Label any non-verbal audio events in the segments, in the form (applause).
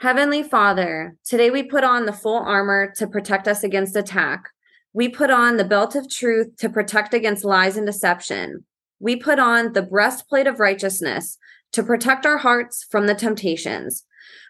Heavenly Father, today we put on the full armor to protect us against attack. We put on the belt of truth to protect against lies and deception. We put on the breastplate of righteousness to protect our hearts from the temptations.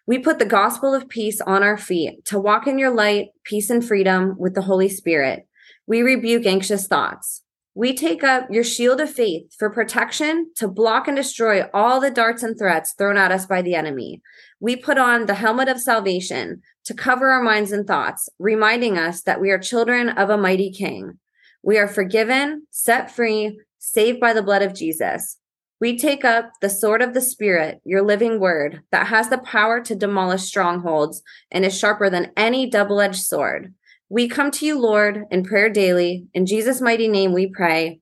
We put the gospel of peace on our feet to walk in your light, peace, and freedom with the Holy Spirit. We rebuke anxious thoughts. We take up your shield of faith for protection to block and destroy all the darts and threats thrown at us by the enemy. We put on the helmet of salvation to cover our minds and thoughts, reminding us that we are children of a mighty king. We are forgiven, set free, saved by the blood of Jesus. We take up the sword of the Spirit, your living word, that has the power to demolish strongholds and is sharper than any double edged sword. We come to you, Lord, in prayer daily. In Jesus' mighty name we pray.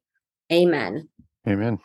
Amen. Amen.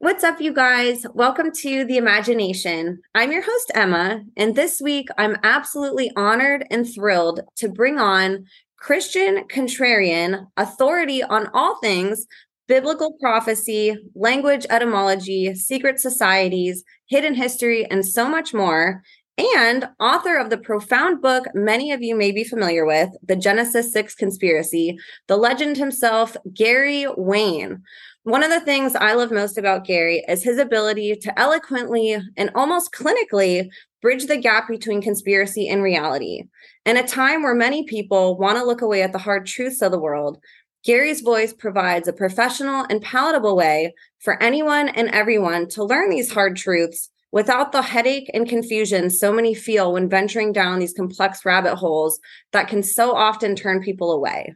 What's up, you guys? Welcome to The Imagination. I'm your host, Emma, and this week I'm absolutely honored and thrilled to bring on Christian Contrarian, authority on all things biblical prophecy, language etymology, secret societies, hidden history, and so much more. And author of the profound book many of you may be familiar with, The Genesis 6 Conspiracy, the legend himself, Gary Wayne. One of the things I love most about Gary is his ability to eloquently and almost clinically bridge the gap between conspiracy and reality. In a time where many people want to look away at the hard truths of the world, Gary's voice provides a professional and palatable way for anyone and everyone to learn these hard truths without the headache and confusion so many feel when venturing down these complex rabbit holes that can so often turn people away.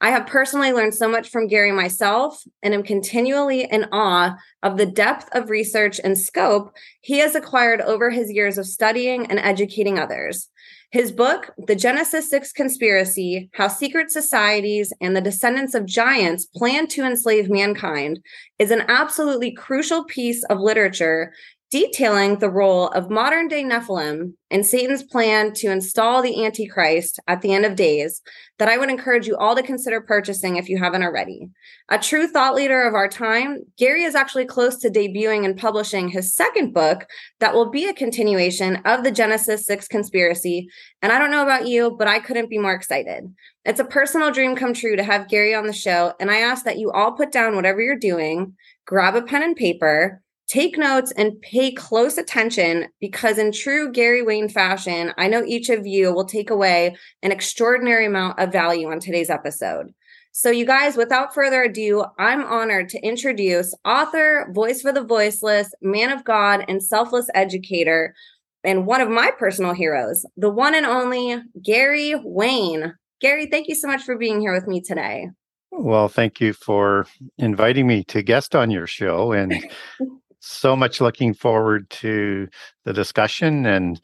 I have personally learned so much from Gary myself and am continually in awe of the depth of research and scope he has acquired over his years of studying and educating others. His book, The Genesis 6 Conspiracy How Secret Societies and the Descendants of Giants Plan to Enslave Mankind, is an absolutely crucial piece of literature detailing the role of modern day Nephilim and Satan's plan to install the Antichrist at the end of days that I would encourage you all to consider purchasing if you haven't already. A true thought leader of our time, Gary is actually close to debuting and publishing his second book that will be a continuation of the Genesis 6 conspiracy. And I don't know about you, but I couldn't be more excited. It's a personal dream come true to have Gary on the show. And I ask that you all put down whatever you're doing, grab a pen and paper take notes and pay close attention because in true Gary Wayne fashion, I know each of you will take away an extraordinary amount of value on today's episode. So, you guys, without further ado, I'm honored to introduce author, voice for the voiceless, man of God, and selfless educator, and one of my personal heroes, the one and only Gary Wayne. Gary, thank you so much for being here with me today. Well, thank you for inviting me to guest on your show. And (laughs) so much looking forward to the discussion and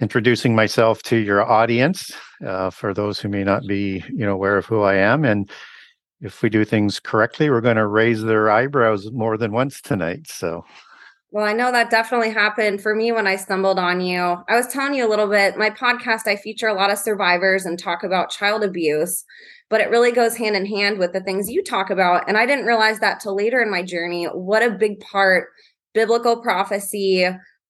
introducing myself to your audience uh, for those who may not be you know aware of who i am. And if we do things correctly we're going to raise their eyebrows more than once tonight so well, I know that definitely happened for me when I stumbled on you. I was telling you a little bit, my podcast, I feature a lot of survivors and talk about child abuse but it really goes hand in hand with the things you talk about. And I didn't realize that till later in my journey, what a big part biblical prophecy,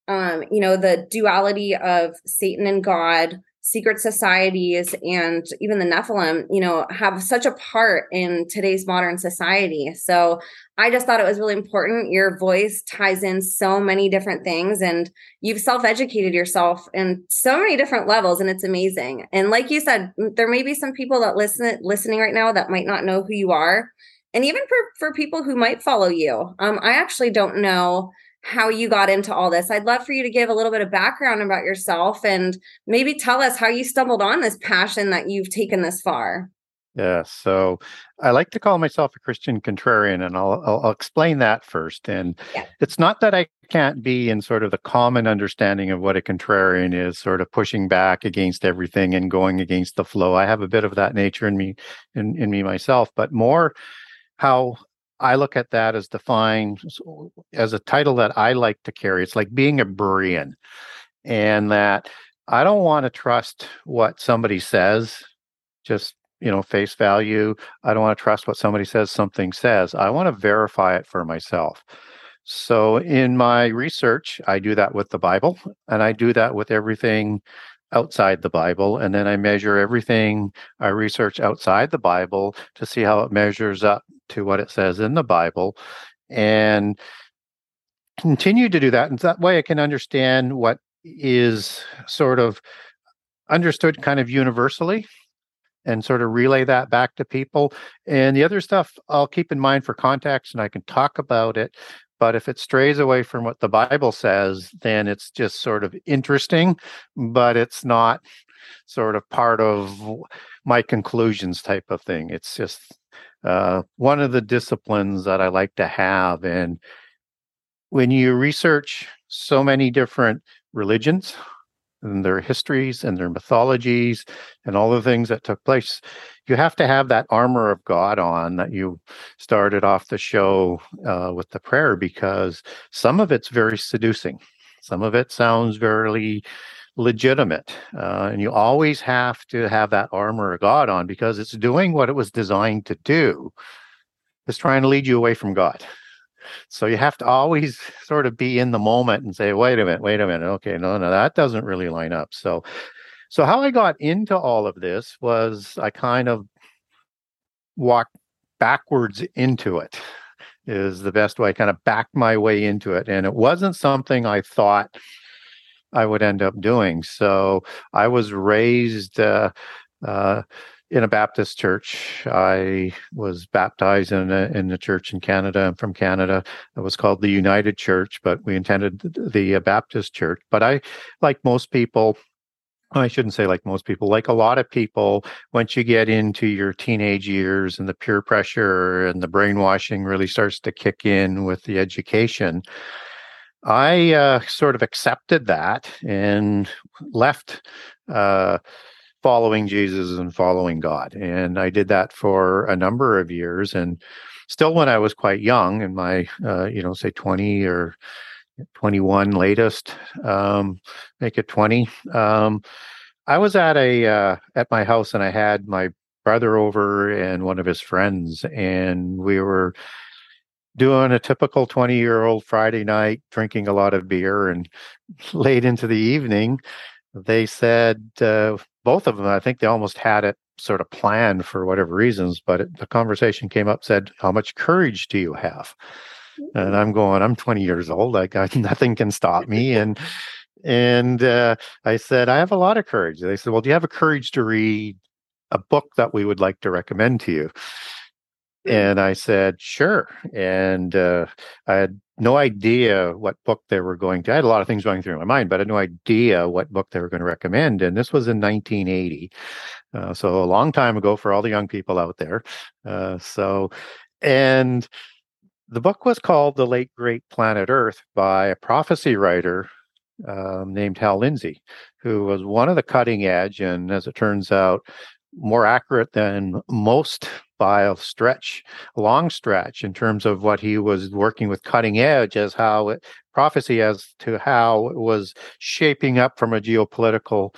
um, you know, the duality of Satan and God, secret societies and even the Nephilim, you know, have such a part in today's modern society. So I just thought it was really important. Your voice ties in so many different things and you've self-educated yourself in so many different levels and it's amazing. And like you said, there may be some people that listen listening right now that might not know who you are. And even for for people who might follow you. Um I actually don't know how you got into all this. I'd love for you to give a little bit of background about yourself and maybe tell us how you stumbled on this passion that you've taken this far. Yeah, so I like to call myself a Christian contrarian, and I'll, I'll, I'll explain that first. And yeah. it's not that I can't be in sort of the common understanding of what a contrarian is, sort of pushing back against everything and going against the flow. I have a bit of that nature in me, in, in me myself, but more how I look at that as defined as a title that I like to carry. It's like being a Berean, and that I don't want to trust what somebody says, just you know, face value. I don't want to trust what somebody says, something says. I want to verify it for myself. So in my research, I do that with the Bible and I do that with everything outside the Bible. And then I measure everything I research outside the Bible to see how it measures up to what it says in the Bible. And continue to do that. And that way I can understand what is sort of understood kind of universally and sort of relay that back to people. And the other stuff I'll keep in mind for context and I can talk about it. But if it strays away from what the Bible says, then it's just sort of interesting, but it's not sort of part of my conclusions type of thing. It's just uh, one of the disciplines that I like to have. And when you research so many different religions, and their histories and their mythologies and all the things that took place. You have to have that armor of God on that you started off the show uh, with the prayer because some of it's very seducing. Some of it sounds very legitimate. Uh, and you always have to have that armor of God on because it's doing what it was designed to do. It's trying to lead you away from God. So you have to always (laughs) sort of be in the moment and say, wait a minute, wait a minute. Okay, no, no, that doesn't really line up. So so how I got into all of this was I kind of walked backwards into it is the best way. I kind of backed my way into it. And it wasn't something I thought I would end up doing. So I was raised uh, uh, in a Baptist church. I was baptized in a, in a church in Canada. I'm from Canada. It was called the United Church, but we intended the, Baptist church. But I, like most people, I shouldn't say like most people, like a lot of people, once you get into your teenage years and the peer pressure and the brainwashing really starts to kick in with the education, I uh, sort of accepted that and left. Uh, following Jesus and following God. And I did that for a number of years. And still, when I was quite young, in my, uh, you know, say 20 or 21 latest, um, make it 20, um, I was at a uh, at my house and I had my brother over and one of his friends, and we were doing a typical 20 year old Friday night, drinking a lot of beer, and (laughs) late into the evening, they said, uh, both of them, I think they almost had it sort of planned for whatever reasons, but it, the conversation came up, said, How much courage do you have? And mm-hmm. I'm going, I'm 20 years old. I (laughs) nothing can stop me. And and uh, I said, I have a lot of courage. They said, Well, do you have a courage to read a book that we would like to recommend to you? And I said, sure. And uh, I had no idea what book they were going to. I had a lot of things going through my mind, but I had no idea what book they were going to recommend. And this was in 1980. Uh, so a long time ago for all the young people out there. Uh, so, and the book was called The Late Great Planet Earth by a prophecy writer um, named Hal Lindsey, who was one of the cutting edge, and as it turns out, more accurate than most by a stretch, a long stretch, in terms of what he was working with cutting edge as how it, prophecy as to how it was shaping up from a geopolitical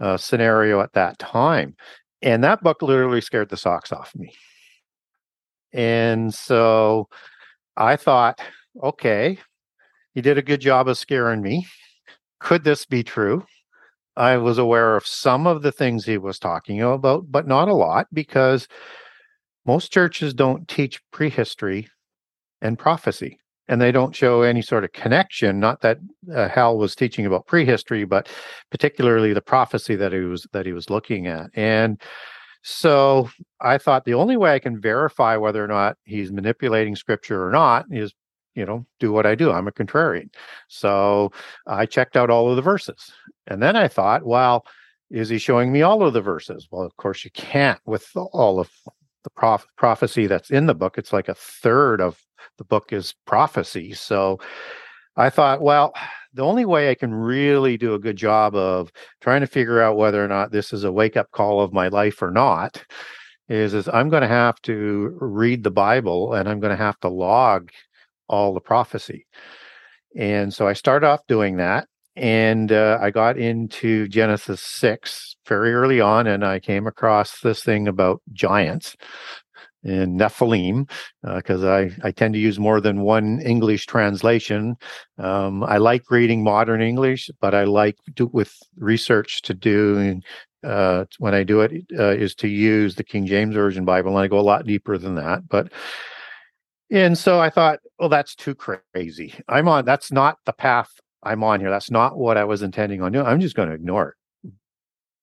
uh, scenario at that time. And that book literally scared the socks off me. And so I thought, okay, he did a good job of scaring me. Could this be true? I was aware of some of the things he was talking about, but not a lot because most churches don't teach prehistory and prophecy and they don't show any sort of connection not that uh, hal was teaching about prehistory but particularly the prophecy that he was that he was looking at. And so i thought the only way i can verify whether or not he's manipulating scripture or not is you know do what i do i'm a contrarian. So i checked out all of the verses and then I thought, well, is he showing me all of the verses? Well, of course, you can't with all of the prof- prophecy that's in the book. It's like a third of the book is prophecy. So I thought, well, the only way I can really do a good job of trying to figure out whether or not this is a wake up call of my life or not is, is I'm going to have to read the Bible and I'm going to have to log all the prophecy. And so I started off doing that and uh, I got into Genesis 6 very early on, and I came across this thing about giants. in Nephilim because uh, I, I tend to use more than one English translation. Um, I like reading modern English, but I like with research to do uh, when I do it uh, is to use the King James Version Bible, and I go a lot deeper than that. But and so I thought, well, that's too crazy. I'm on. That's not the path I'm on here. That's not what I was intending on doing. I'm just going to ignore it.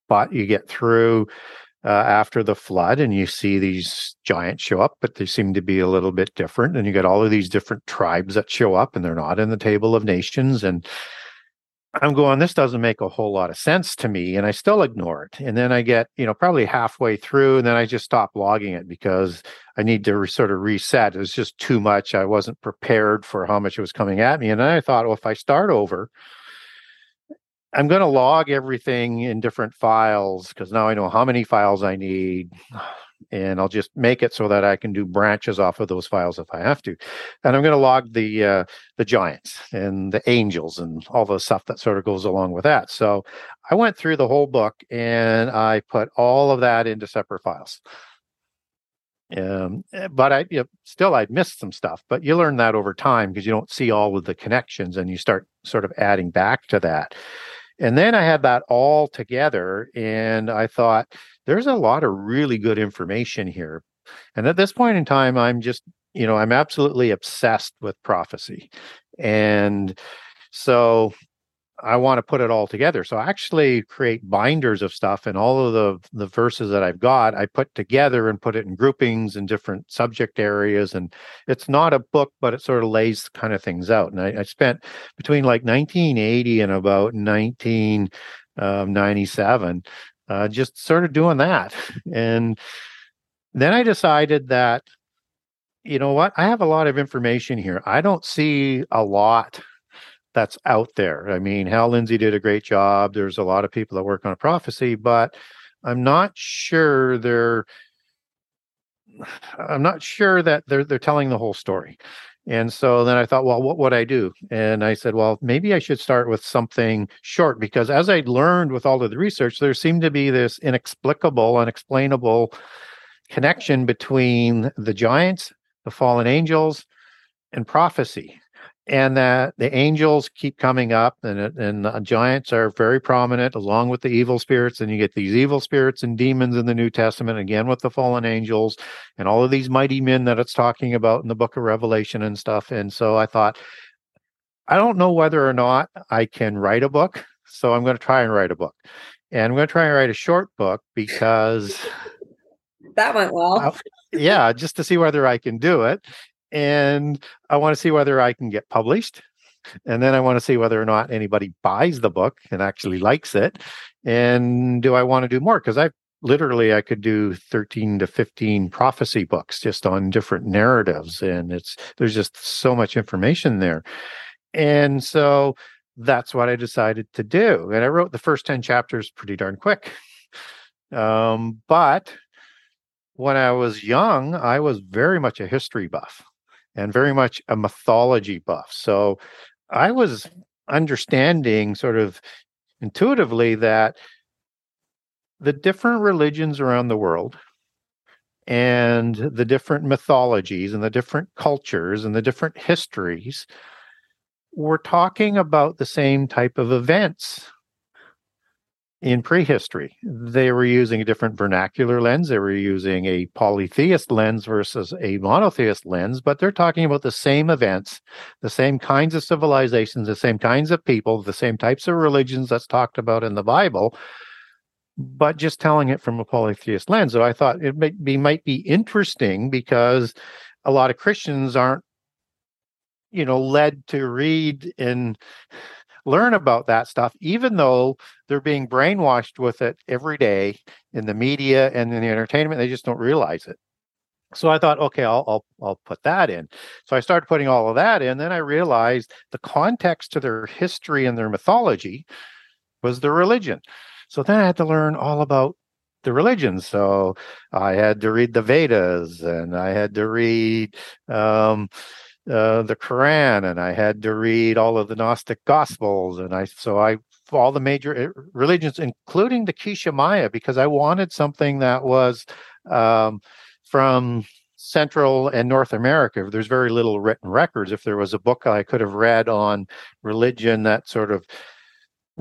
But you get through uh, after the flood and you see these giants show up, but they seem to be a little bit different. And you get all of these different tribes that show up and they're not in the table of nations. And I'm going, this doesn't make a whole lot of sense to me. And I still ignore it. And then I get, you know, probably halfway through, and then I just stop logging it because I need to re- sort of reset. It was just too much. I wasn't prepared for how much it was coming at me. And then I thought, well, if I start over, I'm going to log everything in different files because now I know how many files I need and I'll just make it so that I can do branches off of those files if I have to. And I'm going to log the uh, the giants and the angels and all the stuff that sort of goes along with that. So I went through the whole book and I put all of that into separate files. Um, eh, but I you know, still I'd missed some stuff, but you learn that over time because you don't see all of the connections and you start sort of adding back to that. And then I had that all together and I thought, there's a lot of really good information here. And at this point in time, I'm just, you know, I'm absolutely obsessed with prophecy. And so I want to put it all together. So I actually create binders of stuff and all of the the verses that I've got, I put together and put it in groupings and different subject areas. And it's not a book, but it sort of lays kind of things out. And I, I spent between like 1980 and about 1997 um, uh, just sort of doing that. (laughs) And then I decided that, you know what, I have a lot of information here. I don't see a lot that's out there. I mean, Hal Lindsey did a great job. There's a lot of people that work on prophecy, but I'm not sure they're (sighs) I'm not sure that they're they're telling the whole story. And so then I thought, well, what would I do? And I said, well, maybe I should start with something short because as I learned with all of the research, there seemed to be this inexplicable, unexplainable connection between the giants, the fallen angels, and prophecy and that the angels keep coming up and, and the giants are very prominent along with the evil spirits and you get these evil spirits and demons in the new testament again with the fallen angels and all of these mighty men that it's talking about in the book of revelation and stuff and so i thought i don't know whether or not i can write a book so i'm going to try and write a book. And i'm going to try and write a short book because that went well. Yeah just to see whether i can do it and I want to see whether I can get published. And then I want to see whether or not anybody buys the book and actually likes it. And do I want to do more? Because I literally I could do 13 to 15 prophecy books just on different narratives. And it's there's just so much information there. And so that's what I decided to do. And I wrote the first 10 chapters pretty darn quick. Um, but when I was young, I was very much a history buff and very much a mythology buff. So I was understanding sort of intuitively that the different religions around the world and the different mythologies and the different cultures and the different histories were talking about the same type of events in prehistory. They were using a different vernacular lens. They were using a polytheist lens versus a monotheist lens, but they're talking about the same events, the same kinds of civilizations, the same kinds of people, the same types of religions that's talked about in the Bible, but just telling it from a polytheist lens. So I thought it might be, might be interesting because a lot of Christians aren't, you know, led to read in learn about that stuff, even though they're being brainwashed with it every day in the media and in the entertainment. They just don't realize it. So I thought, okay, I'll, I'll I'll put that in. So I started putting all of that in. Then I realized the context to their history and their mythology was the religion. So then I had to learn all about the religions. So I had to read the Vedas and I had to read um, uh, the Quran and I had to read all of the Gnostic Gospels and I so I all the major eh, religions, including the Quiché Maya, because I wanted something that was um, from Central and North America, there's very little written records. If there was a book I could have read on religion that sort of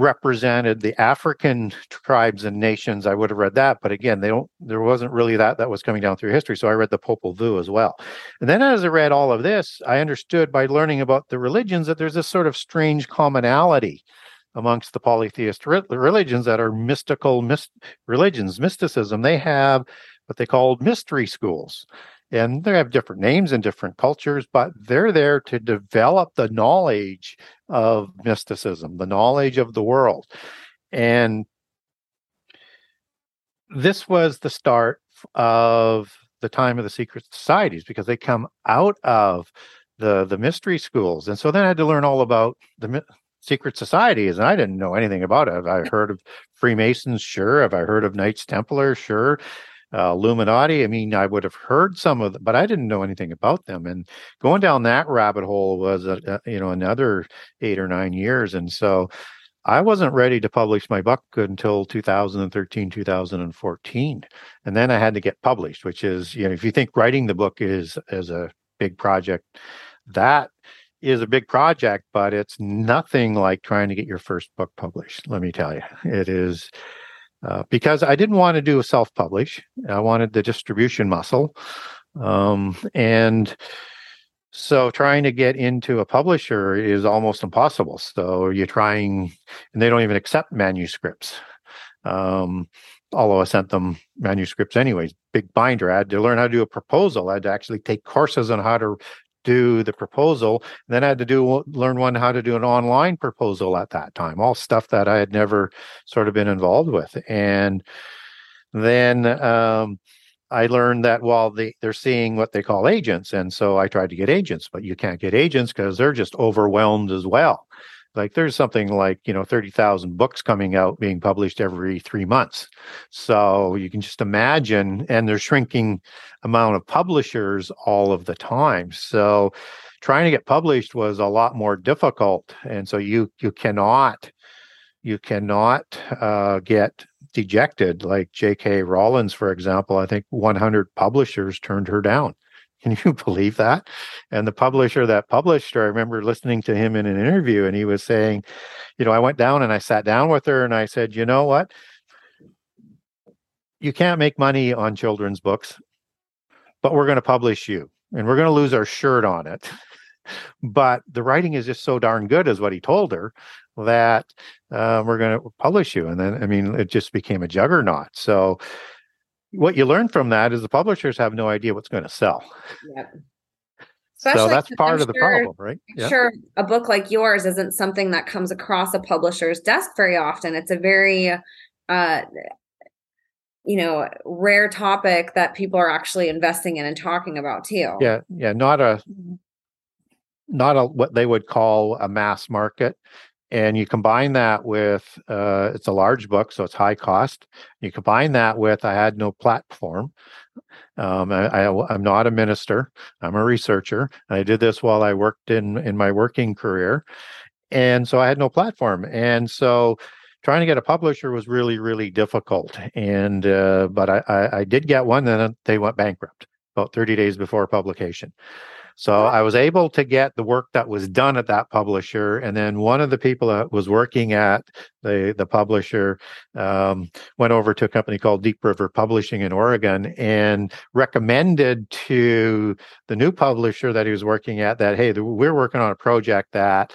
represented the African tribes and nations, I would have read that. But again, they don't. There wasn't really that that was coming down through history. So I read the Popol Vuh as well. And then as I read all of this, I understood by learning about the religions that there's this sort of strange commonality amongst the polytheist re- religions that are mystical myst- religions, mysticism. They have what they called mystery schools and they have different names in different cultures, but they're there to develop the knowledge of mysticism, the knowledge of the world. And this was the start of the time of the secret societies because they come out of the the mystery schools. And so then i had to learn all about the secret societies and i didn't know anything about it. I heard of freemasons? Sure. Have i heard of knights templar? Sure uh, Illuminati. I mean, I would have heard some of them, but I didn't know anything about them. And going down that rabbit hole was, a, a, you know, another eight or nine years. And so I wasn't ready to publish my book until 2013, 2014. And then I had to get published, which is, you know, if you think writing the book is, is a big project, that is a big project, but it's nothing like trying to get your first book published. Let me tell you, it is uh, because I didn't want to do a self publish. I wanted the distribution muscle. Um, and so trying to get into a publisher is almost impossible. So you're trying, and they don't even accept manuscripts. Um, although I sent them manuscripts anyways, big binder. I had to learn how to do a proposal. I had to actually take courses on how to do the proposal. Then I had to do learn one how to do an online proposal at that time, all stuff that I had never sort of been involved with. And then um, I learned that while they, they're seeing what they call agents, and so I tried to get agents, but you can't get agents because they're just overwhelmed as well like there's something like you know 30,000 books coming out being published every 3 months. So you can just imagine and they're shrinking amount of publishers all of the time. So trying to get published was a lot more difficult and so you you cannot you cannot uh, get dejected. Like J.K. Rowling for example I think 100 publishers turned her down can you (laughs) believe that? And the publisher that published her, I remember listening to him in an interview, and he was saying, you know, I went down and I sat down with her and I said, you know what? You can't make money on children's books, but we're going to publish you and we're going to lose our shirt on it. (laughs) but the writing is just so darn good, is what he told her, that uh, we're going to publish you. And then, I mean, it just became a juggernaut. So, what you learn from that is the publishers have no idea what's going to sell. Yep. Especially so that's part I'm of the sure, problem, right? Yep. Sure, a book like yours isn't something that comes across a publisher's desk very often. It's a very, uh, you know, rare topic that people are actually investing in and talking about too. Yeah, yeah, not a, not a what they would call a mass market and you combine that with uh, it's a large book so it's high cost. You combine that with i had no platform. Um, I, am not a minister. I'm a researcher i did this while i worked in in my working career and so i had no platform and so trying to get a publisher was really really difficult and uh, but I, I, I did get one then they went bankrupt about 30 days before publication so I was able to get the work that was done at that publisher, and then one of the people that was working at the the publisher um, went over to a company called Deep River Publishing in Oregon and recommended to the new publisher that he was working at that hey, we're working on a project that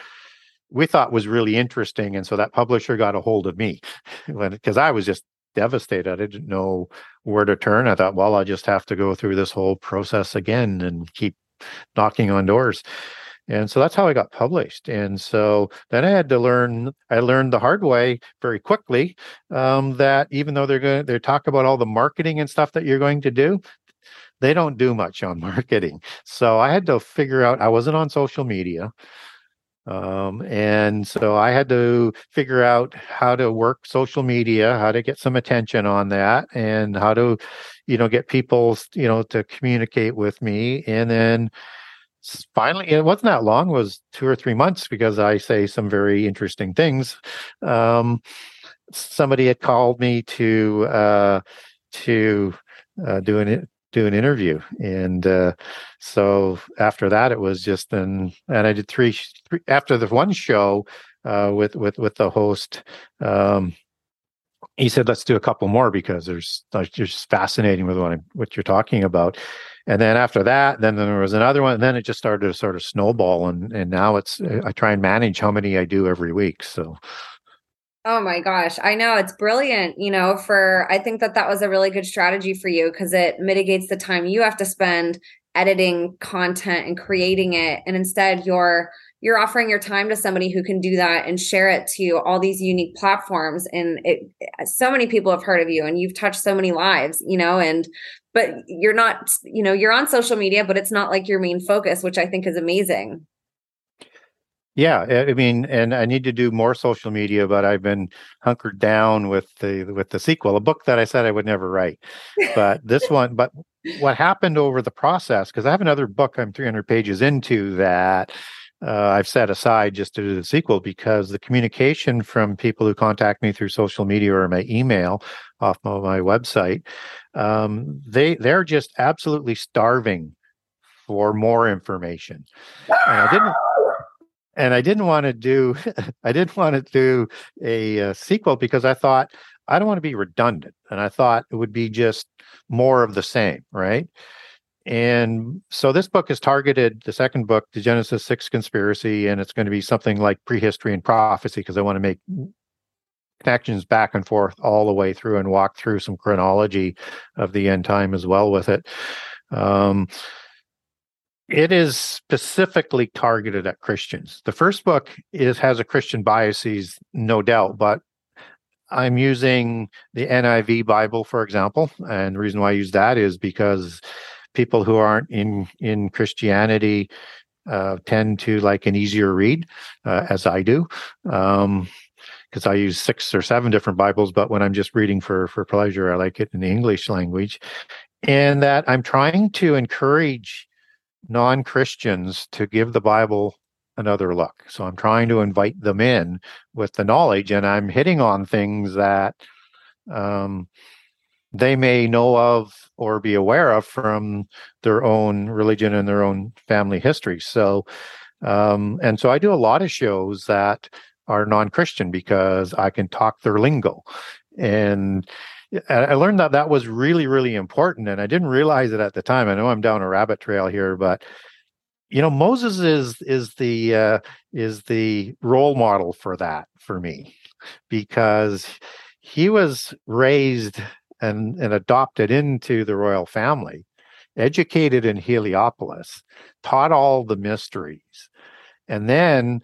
we thought was really interesting, and so that publisher got a hold of me (laughs) because I was just devastated. I didn't know where to turn. I thought, well, I'll just have to go through this whole process again and keep knocking on doors. And so that's how I got published. And so then I had to learn. I learned the hard way very quickly um, that even though they're going, they talk about all the marketing and stuff that you're going to do, they don't do much on (laughs) marketing. So I had to figure out. I wasn't on social media, um, and so I had to figure out how to work social media, how to get some attention on that, and how to, you know, get people, you know, to communicate with me. And then finally, it wasn't that long; it was two or three months because I say some very interesting things. Um, somebody had called me to uh, to uh, do an do an interview. And uh, so after that, it was just then, and I did three, three after the one show uh, with with with the host. Um, he said, "Let's do a couple more because there's just fascinating with what what you're talking about." And then after that, then there was another one. And then it just started to sort of snowball, and and now it's uh, I try and manage how many I do every week. So. Oh my gosh, I know it's brilliant. You know, for I think that that was a really good strategy for you because it mitigates the time you have to spend editing content and creating it, and instead you're you're offering your time to somebody who can do that and share it to all these unique platforms and it so many people have heard of you and you've touched so many lives you know and but you're not you know you're on social media but it's not like your main focus which i think is amazing yeah, I mean, and I need to do more social media, but I've been hunkered down with the with the sequel, a book that I said I would never write. But this (laughs) one, but what happened over the process? Because I have another book I'm 300 pages into that uh, I've set aside just to do the sequel because the communication from people who contact me through social media or my email off of my website, um, they they're just absolutely starving for more information. And I didn't and I didn't want to do (laughs) I didn't want to do a, a, sequel because I thought I don't want to be redundant, and I thought it would be just more of the same, right? And so this book is targeted, the second book, the Genesis 6 conspiracy, and it's going to be something like prehistory and prophecy because I want to make connections back and forth all the way through and walk through some chronology of the end time as well with it. Um, it is specifically targeted at Christians. The first book is has a Christian biases, no doubt, but I'm using the NIV Bible, for example, and the reason why I use that is because people who aren't in in Christianity uh, tend to like an easier read, uh, as I do. Um, because I use six or seven different Bibles, but when I'm just reading for for pleasure, I like it in the English language, and that I'm trying to encourage non Christians to give the Bible another look. So I'm trying to invite them in with the knowledge, and I'm hitting on things that um, they may know of or be aware of from their own religion and their own family history. So, um, and so I do a lot of shows that are non Christian because I can talk their lingo. And I learned that that was really, really important, and I didn't realize it at the time. I know I'm down a rabbit trail here, but you know, Moses is is the uh, is the role model for that for me because he was raised and and adopted into the royal family, educated in Heliopolis, taught all the mysteries, and then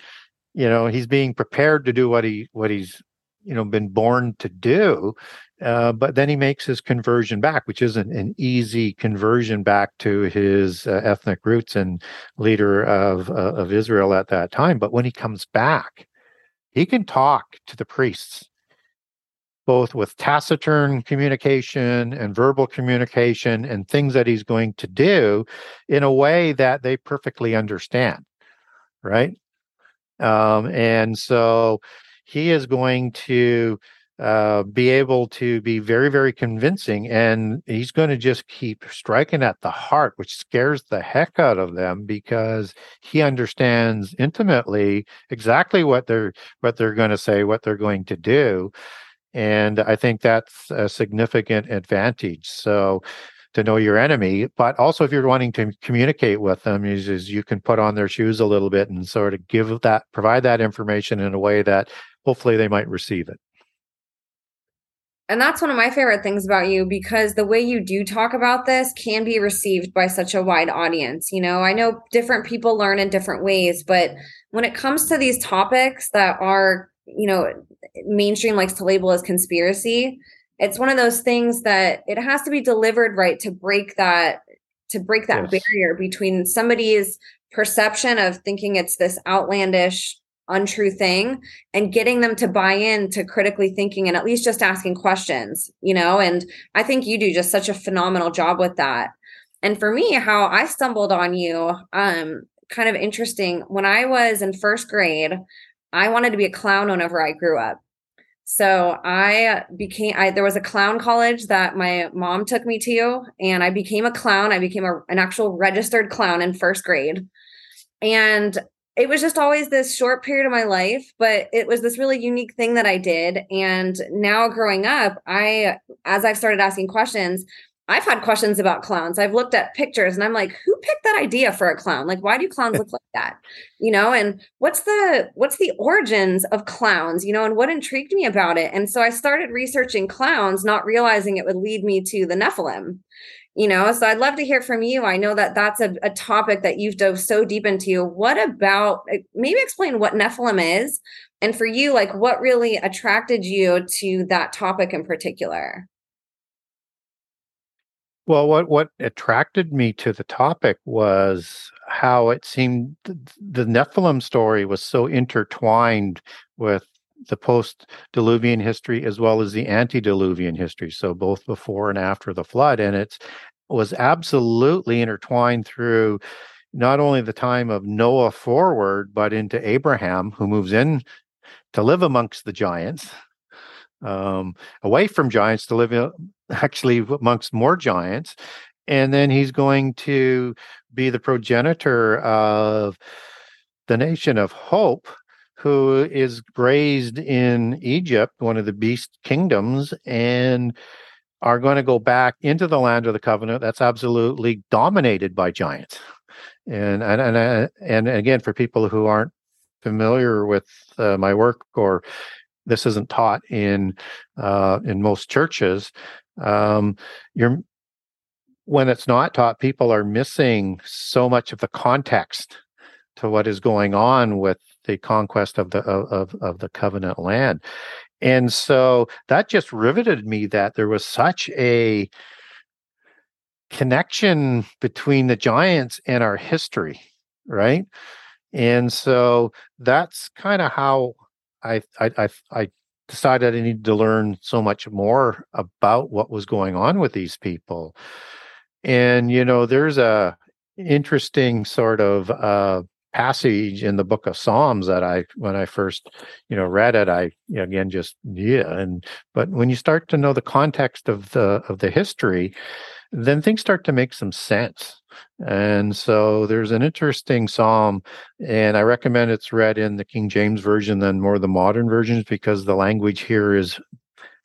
you know he's being prepared to do what he what he's you know been born to do uh, but then he makes his conversion back, which isn't an easy conversion back to his uh, ethnic roots and leader of uh, of Israel at that time. But when he comes back, he can talk to the priests, both with taciturn communication and verbal communication, and things that he's going to do in a way that they perfectly understand, right? Um, and so he is going to uh, be able to be very, very convincing. And he's going to just keep striking at the heart, which scares the heck out of them because he understands intimately exactly what they're what they're going to say, what they're going to do. And I think that's a significant advantage. So to know your enemy, but also if you're wanting to communicate with them, is, is you can put on their shoes a little bit and sort of give that, provide that information in a way that hopefully they might receive it. And that's one of my favorite things about you because the way you do talk about this can be received by such a wide audience. You know, I know different people learn in different ways, but when it comes to these topics that are, you know, mainstream likes to label as conspiracy, it's one of those things that it has to be delivered right to break that to break that yes. barrier between somebody's perception of thinking it's this outlandish untrue thing and getting them to buy in to critically thinking and at least just asking questions, you know? And I think you do just such a phenomenal job with that. And for me, how I stumbled on you, um, kind of interesting. When I was in first grade, I wanted to be a clown whenever I grew up. So I became I there was a clown college that my mom took me to and I became a clown. I became a, an actual registered clown in first grade. And it was just always this short period of my life, but it was this really unique thing that I did. And now growing up, I as I've started asking questions, I've had questions about clowns. I've looked at pictures and I'm like, who picked that idea for a clown? Like, why do clowns look like that? You know, and what's the what's the origins of clowns, you know, and what intrigued me about it? And so I started researching clowns, not realizing it would lead me to the Nephilim. You know, so I'd love to hear from you. I know that that's a, a topic that you've dove so deep into. What about eh, maybe explain what Nephilim is? And for you, like what really attracted you to that topic in particular? Well, what what attracted me to the topic was how it seemed the Nephilim story was so intertwined with the post-diluvian history as well as the antediluvian history so both before and after the flood and it was absolutely intertwined through not only the time of Noah forward but into Abraham who moves in to live amongst the giants um, away from giants to live actually amongst more giants. And then he's going to be the progenitor of the nation of hope, who is raised in Egypt, one of the beast kingdoms, and are going to go back into the land of the covenant that's absolutely dominated by giants. And and and, and again, for people who aren't familiar with uh, my work or this isn't taught in uh, in most churches. Um, you're when it's not taught, people are missing so much of the context to what is going on with the conquest of the of of the covenant land, and so that just riveted me that there was such a connection between the giants and our history, right? And so that's kind of how I I I, I decided I needed to learn so much more about what was going on with these people. And you know, there's a interesting sort of uh, passage in the book of Psalms that I when I first you know read it, I again just yeah. And but when you start to know the context of the of the history, then things start to make some sense. And so there's an interesting psalm, and I recommend it's read in the King James version than more of the modern versions because the language here is,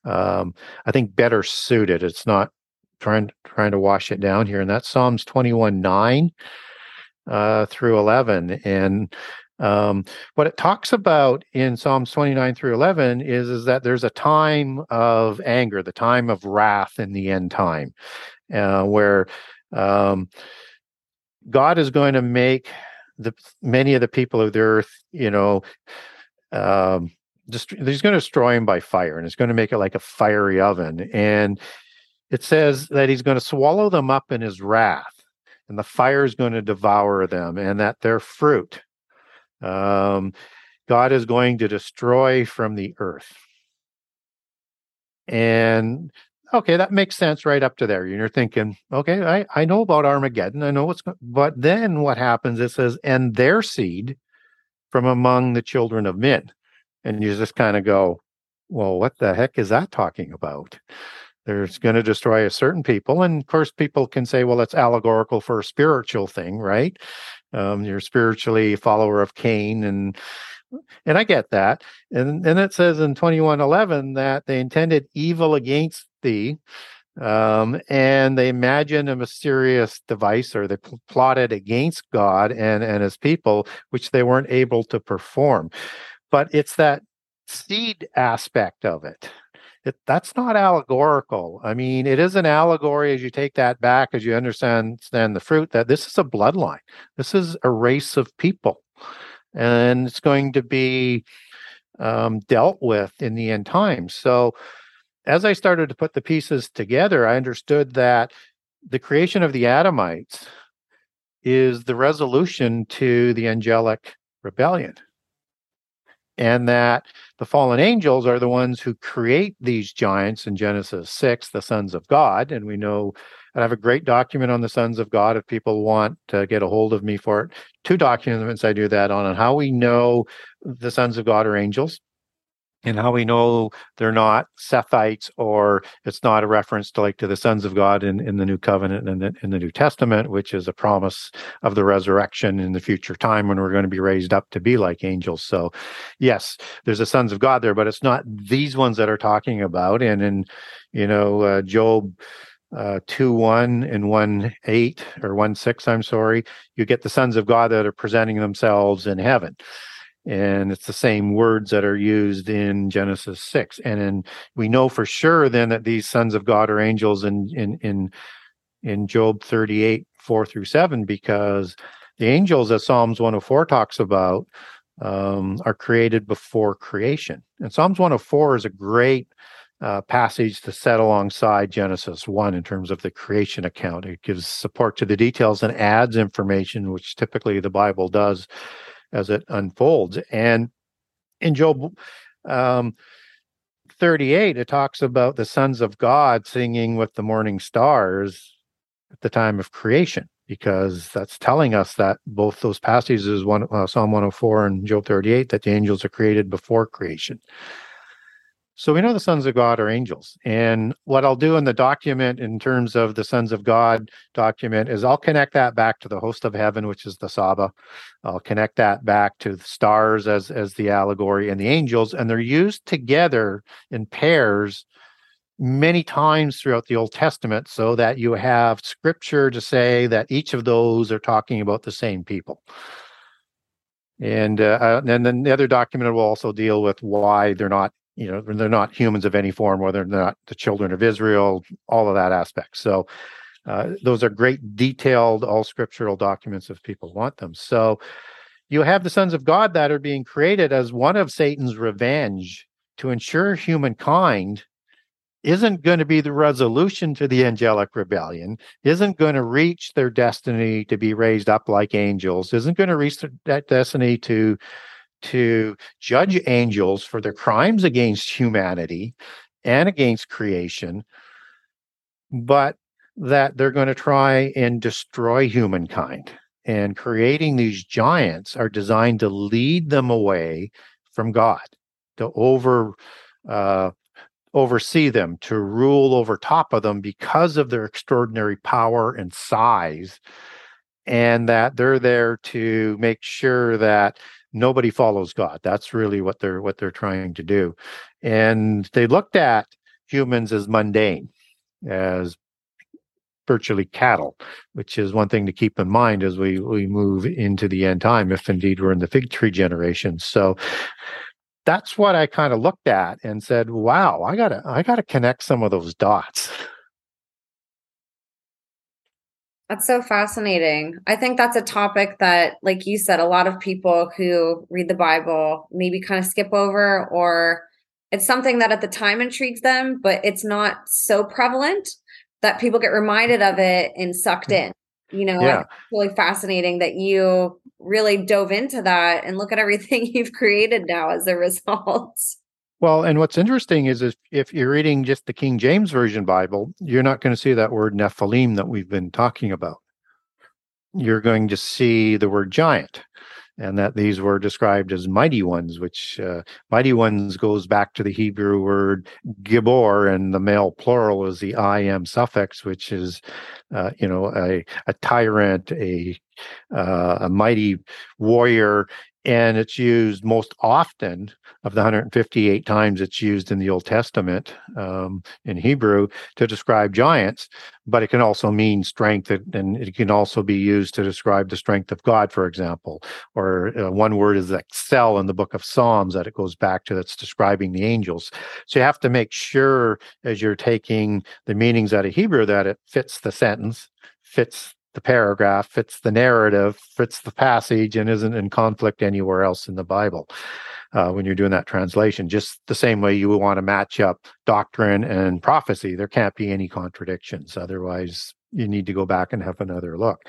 um, I think, better suited. It's not trying trying to wash it down here, and that's Psalms 21 9 uh, through 11. And um, what it talks about in Psalms 29 through 11 is, is that there's a time of anger, the time of wrath in the end time uh, where um, God is going to make the many of the people of the earth, you know, um, he's going to destroy them by fire, and it's going to make it like a fiery oven. And it says that he's going to swallow them up in his wrath, and the fire is going to devour them, and that their fruit, um, God is going to destroy from the earth. And okay, that makes sense right up to there. You're thinking, okay, I, I know about Armageddon. I know what's, going but then what happens? It says, and their seed from among the children of men. And you just kind of go, well, what the heck is that talking about? There's going to destroy a certain people. And of course, people can say, well, it's allegorical for a spiritual thing, right? Um, you're spiritually a follower of Cain and and I get that. And then it says in 2111 that they intended evil against Um, and they imagined a mysterious device or they pl- plotted against God and, and his people, which they weren't able to perform. But it's that seed aspect of it. It, that's not allegorical. I mean, it is an allegory as you take that back, as you understand, understand the fruit, that this is a bloodline. This is a race of people and it's going to be um, dealt with in the end times. So, as I started to put the pieces together, I understood that the creation of the Adamites is the resolution to the angelic rebellion. And that the fallen angels are the ones who create these giants in Genesis 6, the sons of God. And we know I have a great document on the sons of God if people want to get a hold of me for it. Two documents I do that on, on how we know the sons of God are angels and how we know they're not Sethites or it's not a reference to like to the sons of God in, in the New Covenant and in, in the New Testament, which is a promise of the resurrection in the future time when we're going to be raised up to be like angels. So, yes, there's the sons of God there, but it's not these ones that are talking about. And in, you know, uh, Job uh, 2 1 and 1 8 or 1 6, I'm sorry, you get the sons of God that are presenting themselves in heaven and it's the same words that are used in Genesis 6 and then we know for sure then that these sons of God are angels in in in in Job 38 4 through 7 because the angels that Psalms 104 talks about um, are created before creation and Psalms 104 is a great uh, passage to set alongside Genesis 1 in terms of the creation account. It gives support to the details and adds information, which typically the Bible does as it unfolds. And in Job um, 38, it talks about the sons of God singing with the morning stars at the time of creation, because that's telling us that both those passages, one uh, Psalm 104 and Job 38, that the angels are created before creation. So we know the sons of God are angels. And what I'll do in the document in terms of the sons of God document is I'll connect that back to the host of heaven, which is the Saba. I'll connect that back to the stars as as the allegory and the angels, and they're used together in pairs many times throughout the Old Testament so that you have scripture to say that each of those are talking about the same people. And uh, uh and then the other document will also deal with why they're not you know they're not humans of any form whether they're not the children of israel all of that aspect. So uh, those are great detailed all scriptural documents if people want them. So you have the sons of god that are being created as one of satan's revenge to ensure humankind isn't going to be the resolution to the angelic rebellion, isn't going to reach their destiny to be raised up like angels, isn't going to reach that destiny to to judge angels for their crimes against humanity and against creation, but that they're going to try and destroy humankind. And creating these giants are designed to lead them away from God, to over uh, oversee them, to rule over top of them because of their extraordinary power and size, and that they're there to make sure that nobody follows God. That's really what they're what they're trying to do. And they looked at humans as mundane, as virtually cattle, which is one thing to keep in mind as we we move into the end time, if indeed we're in the fig tree generation. So that's what I kind of looked at and said, wow, I gotta I gotta connect some of those dots. That's so fascinating. I think that's a topic that, like you said, a lot of people who read the Bible maybe kind of skip over, or it's something that at the time intrigues them, but it's not so prevalent that people get reminded of it and sucked mm. in. You know, yeah. it's really fascinating that you really dove into that and look at everything (laughs) you've created now as a result. Well, and what's interesting is if, if you're reading just the King James Version Bible, you're not going to see that word Nephilim that we've been talking about. You're going to see the word giant, and that these were described as mighty ones, which uh, mighty ones goes back to the Hebrew word gibor, and the male plural is the I am suffix, which is, uh, you know, a, a tyrant, a uh, a mighty warrior, and it's used most often of the 158 times it's used in the Old Testament um, in Hebrew to describe giants, but it can also mean strength, and it can also be used to describe the strength of God, for example. Or uh, one word is excel in the book of Psalms that it goes back to that's describing the angels. So you have to make sure as you're taking the meanings out of Hebrew that it fits the sentence, fits the paragraph, fits the narrative, fits the passage, and isn't in conflict anywhere else in the Bible. Uh, when you're doing that translation, just the same way you would want to match up doctrine and prophecy, there can't be any contradictions. Otherwise, you need to go back and have another look.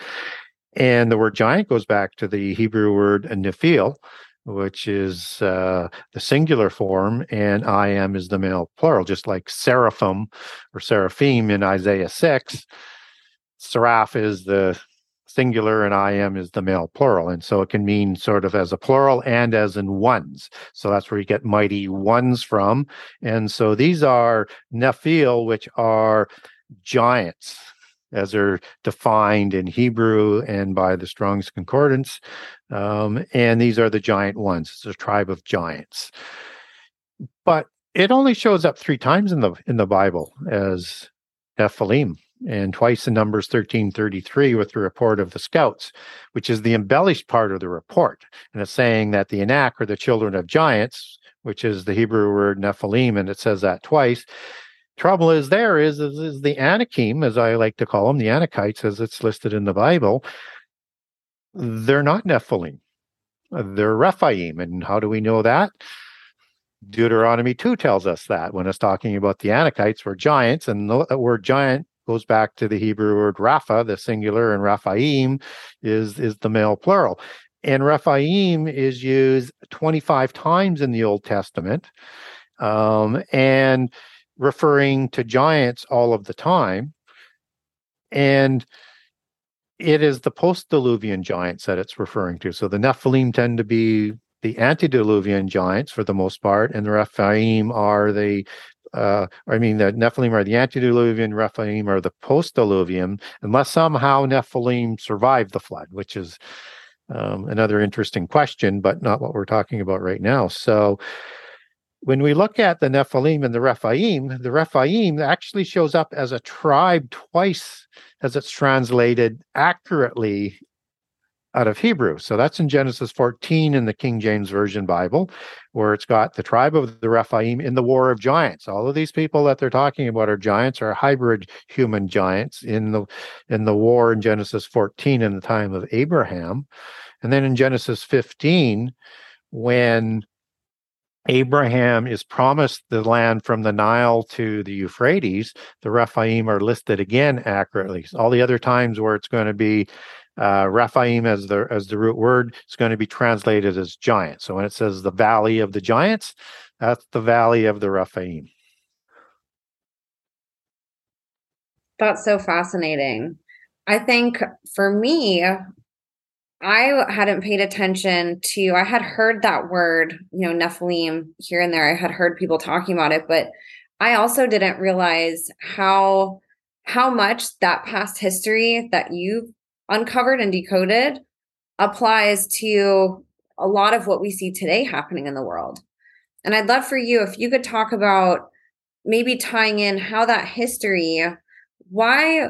And the word giant goes back to the Hebrew word nephil, which is uh, the singular form, and I am is the male plural, just like seraphim or seraphim in Isaiah 6 Seraph is the singular and I am is the male plural. And so it can mean sort of as a plural and as in ones. So that's where you get mighty ones from. And so these are Nephil, which are giants as they're defined in Hebrew and by the Strong's Concordance. Um, and these are the giant ones. It's a tribe of giants. But it only shows up three times in the in the Bible as Nephilim and twice in Numbers 1333 with the report of the scouts, which is the embellished part of the report. And it's saying that the Anak are the children of giants, which is the Hebrew word Nephilim, and it says that twice. Trouble is there is, is, is the Anakim, as I like to call them, the Anakites, as it's listed in the Bible, they're not Nephilim. They're Rephaim. And how do we know that? Deuteronomy 2 tells us that when it's talking about the Anakites were giants, and the word giant goes back to the Hebrew word Rapha, the singular, and Raphaim is is the male plural. And Raphaim is used 25 times in the Old Testament, um, and referring to giants all of the time. And it is the post-diluvian giants that it's referring to. So the Nephilim tend to be the antediluvian giants for the most part, and the Rephaim are the uh, I mean, the Nephilim are the antediluvian, Rephaim are the post-diluvian, unless somehow Nephilim survived the flood, which is um, another interesting question, but not what we're talking about right now. So, when we look at the Nephilim and the Rephaim, the Rephaim actually shows up as a tribe twice as it's translated accurately out of Hebrew. So that's in Genesis 14 in the King James Version Bible, where it's got the tribe of the Rephaim in the war of giants. All of these people that they're talking about are giants, are hybrid human giants in the in the war in Genesis 14 in the time of Abraham. And then in Genesis 15, when Abraham is promised the land from the Nile to the Euphrates, the Rephaim are listed again accurately. All the other times where it's going to be uh, Raphaim as the as the root word is going to be translated as giant. So when it says the valley of the giants, that's the valley of the Raphaim. That's so fascinating. I think for me, I hadn't paid attention to, I had heard that word, you know, Nephilim here and there. I had heard people talking about it, but I also didn't realize how how much that past history that you uncovered and decoded applies to a lot of what we see today happening in the world. And I'd love for you if you could talk about maybe tying in how that history why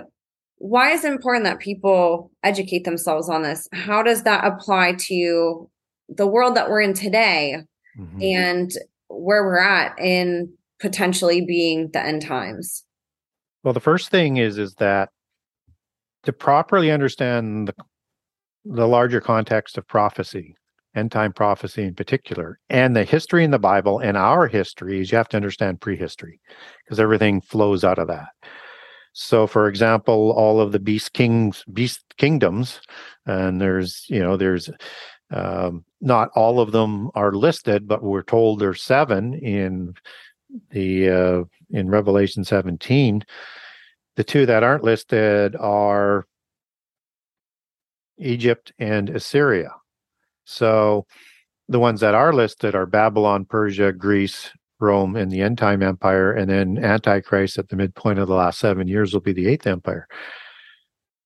why is it important that people educate themselves on this? How does that apply to the world that we're in today mm-hmm. and where we're at in potentially being the end times? Well, the first thing is is that to properly understand the, the larger context of prophecy, end time prophecy in particular, and the history in the Bible and our histories, you have to understand prehistory because everything flows out of that. So, for example, all of the beast kings, beast kingdoms, and there's, you know, there's um, not all of them are listed, but we're told there's seven in the uh, in Revelation 17. The two that aren't listed are Egypt and Assyria. So the ones that are listed are Babylon, Persia, Greece, Rome, and the end time empire. And then Antichrist at the midpoint of the last seven years will be the eighth empire.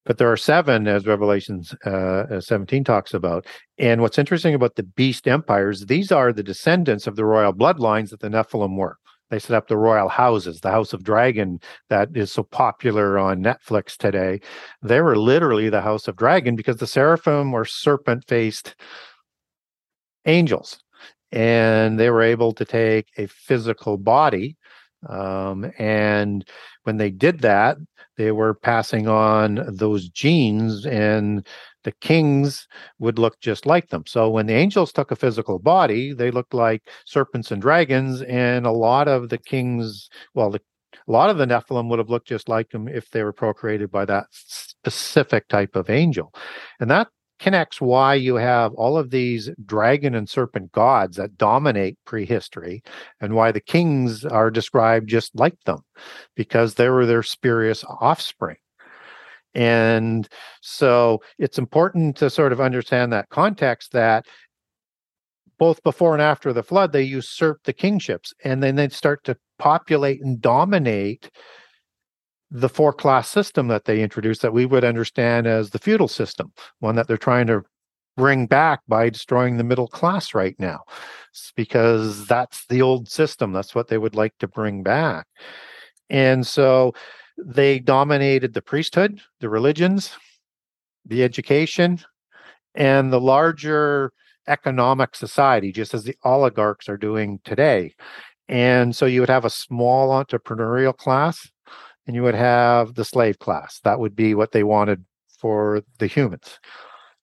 But there are seven, as Revelations uh, 17 talks about. And what's interesting about the beast empires, these are the descendants of the royal bloodlines that the Nephilim were. They set up the royal houses, the House of Dragon that is so popular on Netflix today. They were literally the House of Dragon because the seraphim were serpent faced angels. And they were able to take a physical body. Um, and when they did that, they were passing on those genes and the kings would look just like them. So when the angels took a physical body, they looked like serpents and dragons, and a lot of the kings, well, the, a lot of the Nephilim would have looked just like them if they were procreated by that specific type of angel. And that connects why you have all of these dragon and serpent gods that dominate prehistory and why the kings are described just like them because they were their spurious offspring. And so it's important to sort of understand that context that both before and after the flood, they usurp the kingships and then they start to populate and dominate the four class system that they introduced that we would understand as the feudal system, one that they're trying to bring back by destroying the middle class right now it's because that's the old system that's what they would like to bring back. And so they dominated the priesthood the religions the education and the larger economic society just as the oligarchs are doing today. And so you would have a small entrepreneurial class and you would have the slave class. That would be what they wanted for the humans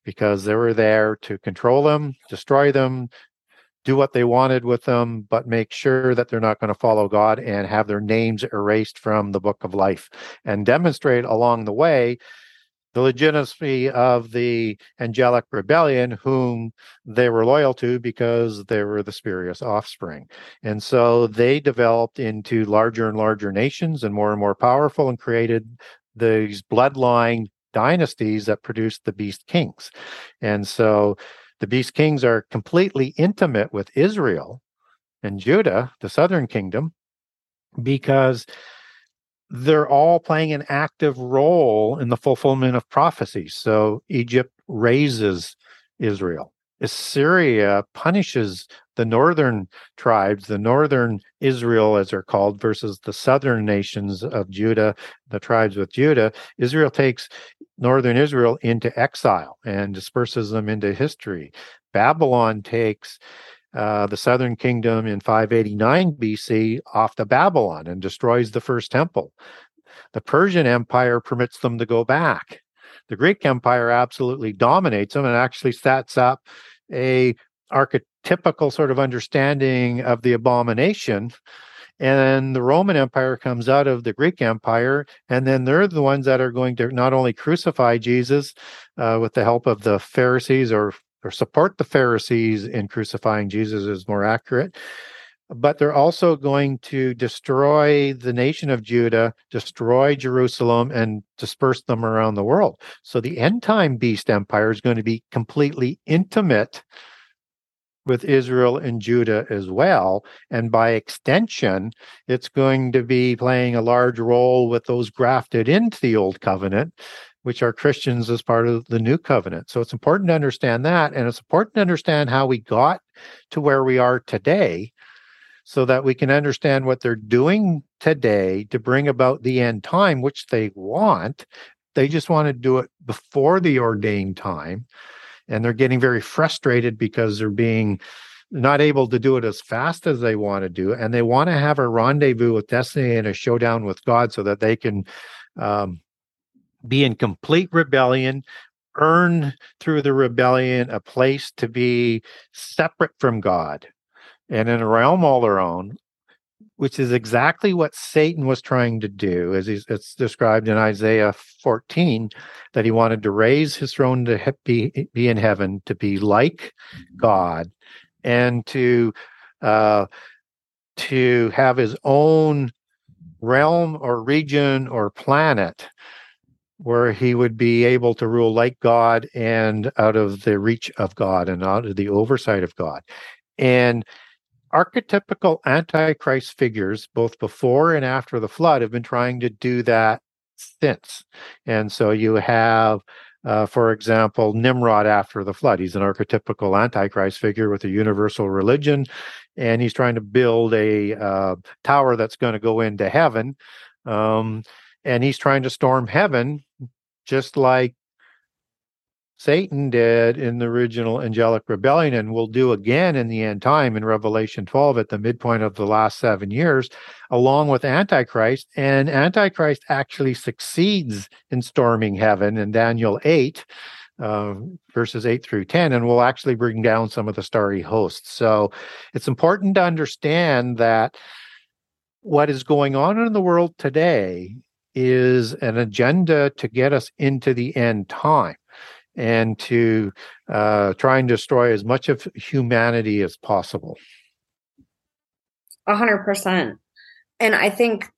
because they were there to control them, destroy them, do what they wanted with them, but make sure that they're not going to follow God and have their names erased from the book of life and demonstrate along the way the legitimacy of the angelic rebellion, whom they were loyal to because they were the spurious offspring. And so they developed into larger and larger nations and more and more powerful and created these bloodline dynasties that produced the beast kings. And so the beast kings are completely intimate with Israel and Judah, the southern kingdom, because they're all playing an active role in the fulfillment of prophecy. So Egypt raises Israel. Assyria punishes the northern tribes, the northern Israel, as they're called, versus the southern nations of Judah, the tribes with Judah. Israel takes northern Israel into exile and disperses them into history. Babylon takes uh, the southern kingdom in 589 BC off to Babylon and destroys the first temple. The Persian Empire permits them to go back. The Greek Empire absolutely dominates them and actually sets up a archetypical sort of understanding of the abomination and the Roman Empire comes out of the Greek Empire, and then they're the ones that are going to not only crucify Jesus uh, with the help of the Pharisees or or support the Pharisees in crucifying Jesus is more accurate, but they're also going to destroy the nation of Judah, destroy Jerusalem, and disperse them around the world. So the end time beast empire is going to be completely intimate with Israel and Judah as well. And by extension, it's going to be playing a large role with those grafted into the old covenant, which are Christians as part of the new covenant. So it's important to understand that. And it's important to understand how we got to where we are today so that we can understand what they're doing today to bring about the end time, which they want. They just want to do it before the ordained time and they're getting very frustrated because they're being not able to do it as fast as they want to do and they want to have a rendezvous with destiny and a showdown with god so that they can um, be in complete rebellion earn through the rebellion a place to be separate from god and in a realm all their own which is exactly what Satan was trying to do, as it's described in Isaiah 14, that he wanted to raise his throne to be, be in heaven, to be like God, and to uh, to have his own realm or region or planet where he would be able to rule like God and out of the reach of God and out of the oversight of God. And archetypical antichrist figures, both before and after the flood, have been trying to do that since. And so you have, uh, for example, Nimrod after the flood. He's an archetypical antichrist figure with a universal religion, and he's trying to build a uh, tower that's going to go into heaven. Um, and he's trying to storm heaven, just like Satan did in the original angelic rebellion and will do again in the end time in Revelation 12 at the midpoint of the last seven years, along with Antichrist. And Antichrist actually succeeds in storming heaven in Daniel 8. Uh, verses 8 through 10, and will actually bring down some of the starry hosts. So it's important to understand that what is going on in the world today is an agenda to get us into the end time and to uh, try and destroy as much of humanity as possible. A hundred percent. And I think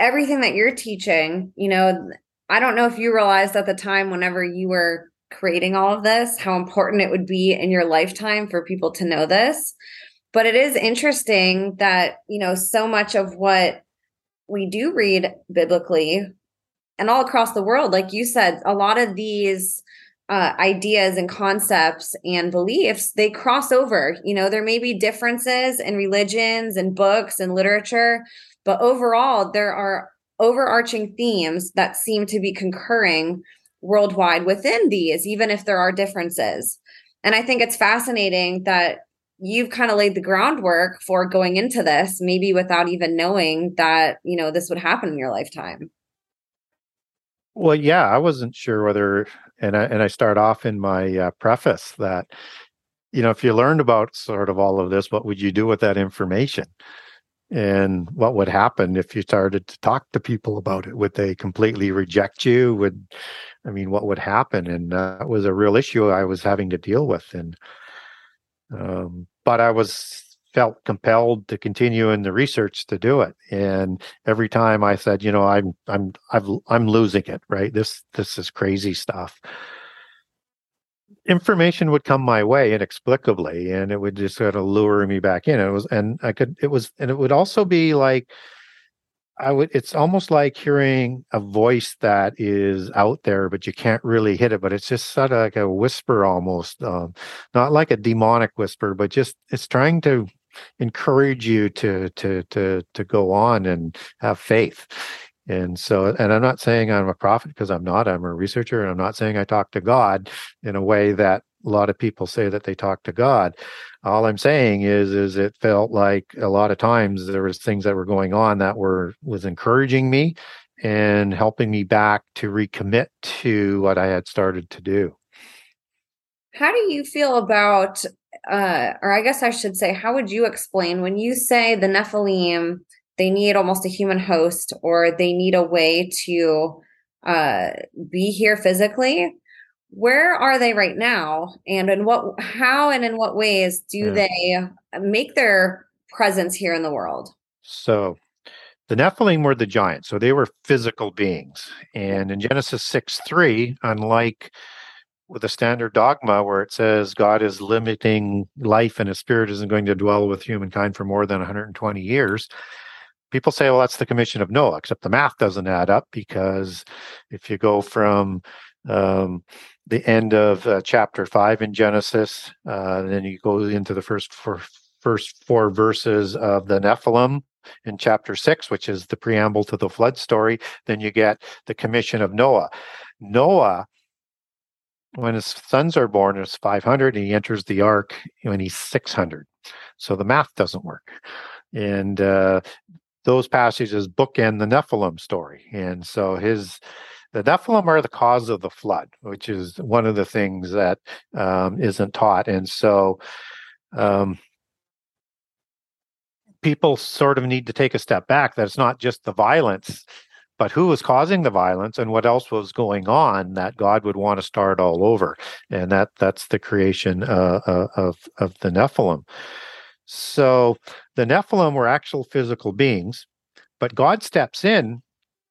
everything that you're teaching, you know, I don't know if you realized at the time, whenever you were creating all of this, how important it would be in your lifetime for people to know this. But it is interesting that, you know, so much of what we do read biblically and all across the world, like you said, a lot of these uh, ideas and concepts and beliefs they cross over. You know there may be differences in religions and books and literature but overall there are overarching themes that seem to be concurring worldwide within these even if there are differences. And i think it's fascinating that you've kind of laid the groundwork for going into this maybe without even knowing that you know this would happen in your lifetime well, yeah, I wasn't sure whether, and I and I start off in my uh, preface that, you know, if you learned about sort of all of this, what would you do with that information? And what would happen if you started to talk to people about it? Would they completely reject you? Would, I mean, what would happen? And uh, that was a real issue I was having to deal with. And, um, but I was felt compelled to continue in the research to do it. And every time i said you know i'm i'm I've, i'm losing it right? This this is crazy stuff. Information would come my way inexplicably and it would just sort of lure me back in. It was and i could it was and it would also be like I would it's almost like hearing a voice that is out there, but you can't really hit it, but it's just sort of like a whisper almost. Um, not like a demonic whisper, but just it's trying to encourage you to to to to go on and have faith and so and i'm not saying i'm a prophet because i'm not i'm a researcher and i'm not saying i talk to god in a way that a lot of people say that they talk to god all i'm saying is is it felt like a lot of times there was things that were going on that were was encouraging me and helping me back to recommit to what i had started to do how do you feel about uh, or I guess I should say, how would you explain when you say the Nephilim, they need almost a human host or they need a way to uh, be here physically? Where are they right now? And in what, how and in what ways do they make their presence here in the world? So the Nephilim were the giants, so they were physical beings. And in Genesis 6 3, unlike with a standard dogma where it says God is limiting life and his spirit isn't going to dwell with humankind for more than 120 years. People say, well, that's the commission of Noah, except the math doesn't add up because if you go from um, the end of uh, chapter five in Genesis, uh, then you go into the first four, first four verses of the Nephilim in chapter six, which is the preamble to the flood story, then you get the commission of Noah. Noah when his sons are born, it's 500, and he enters the ark when he's 600. So the math doesn't work. And uh, those passages bookend the Nephilim story. And so his the Nephilim are the cause of the flood, which is one of the things that um, not taught. And so um, people sort of need to take a step back that it's not just the violence but who was causing the violence and what else was going on that God would want to start all over, and that that's the creation uh, uh, of of the Nephilim. So the Nephilim were actual physical beings, but God steps in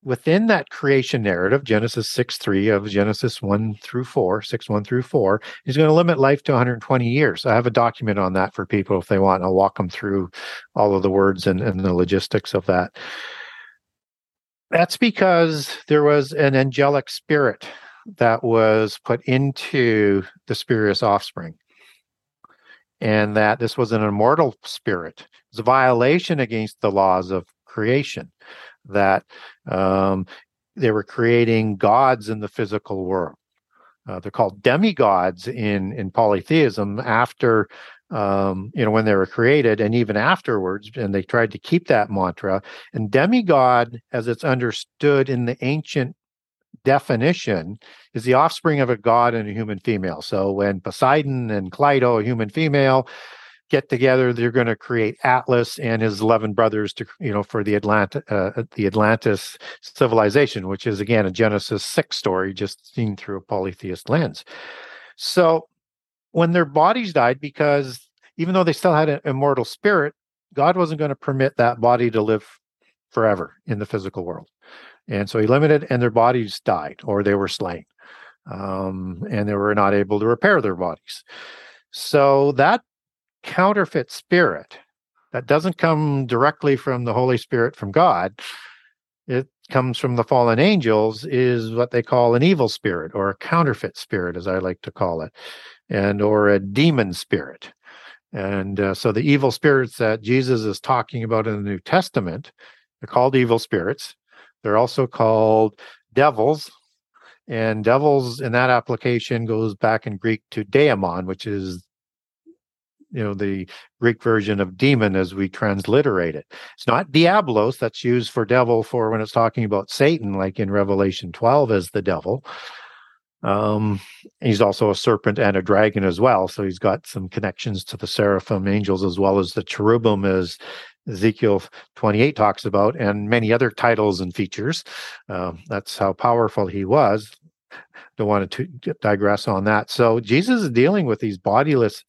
within that creation narrative, Genesis 6 3 of Genesis 1 through 4, 6 1 through 4, he's going to limit life to 120 years. I have a document on that for people if they want. I'll walk them through all of the words and, and the logistics of that. That's because there was an angelic spirit that was put into the spurious offspring. And that this was an immortal spirit. It was a violation against the laws of creation, that um, they were creating gods in the physical world. Uh, they're called demigods in in polytheism after um, you know, when they were created and even afterwards, and they tried to keep that mantra. And demigod, as it's understood in the ancient definition, is the offspring of a god and a human female. So when Poseidon and Cleito, a human female, get together, they're going to create Atlas and his eleven brothers to, you know, for the Atlanta, uh, the Atlantis civilization, which is again a Genesis six story, just seen through a polytheist lens. So when their bodies died because even though they still had an immortal spirit, God wasn't going to permit that body to live forever in the physical world. And so he limited, and their bodies died or they were slain. Um, and they were not able to repair their bodies. So that counterfeit spirit that doesn't come directly from the Holy Spirit from God, it comes from the fallen angels, is what they call an evil spirit or a counterfeit spirit, as I like to call it, and or a demon spirit. And uh, so the evil spirits that Jesus is talking about in the New Testament, they're called evil spirits. They're also called devils. And devils in that application goes back in Greek to daemon, which is you know the greek version of demon as we transliterate it. It's not diablos that's used for devil for when it's talking about satan like in revelation 12 as the devil. Um he's also a serpent and a dragon as well so he's got some connections to the seraphim angels as well as the cherubim as ezekiel 28 talks about and many other titles and features. Um, that's how powerful he was. Don't want to digress on that. So jesus is dealing with these bodiless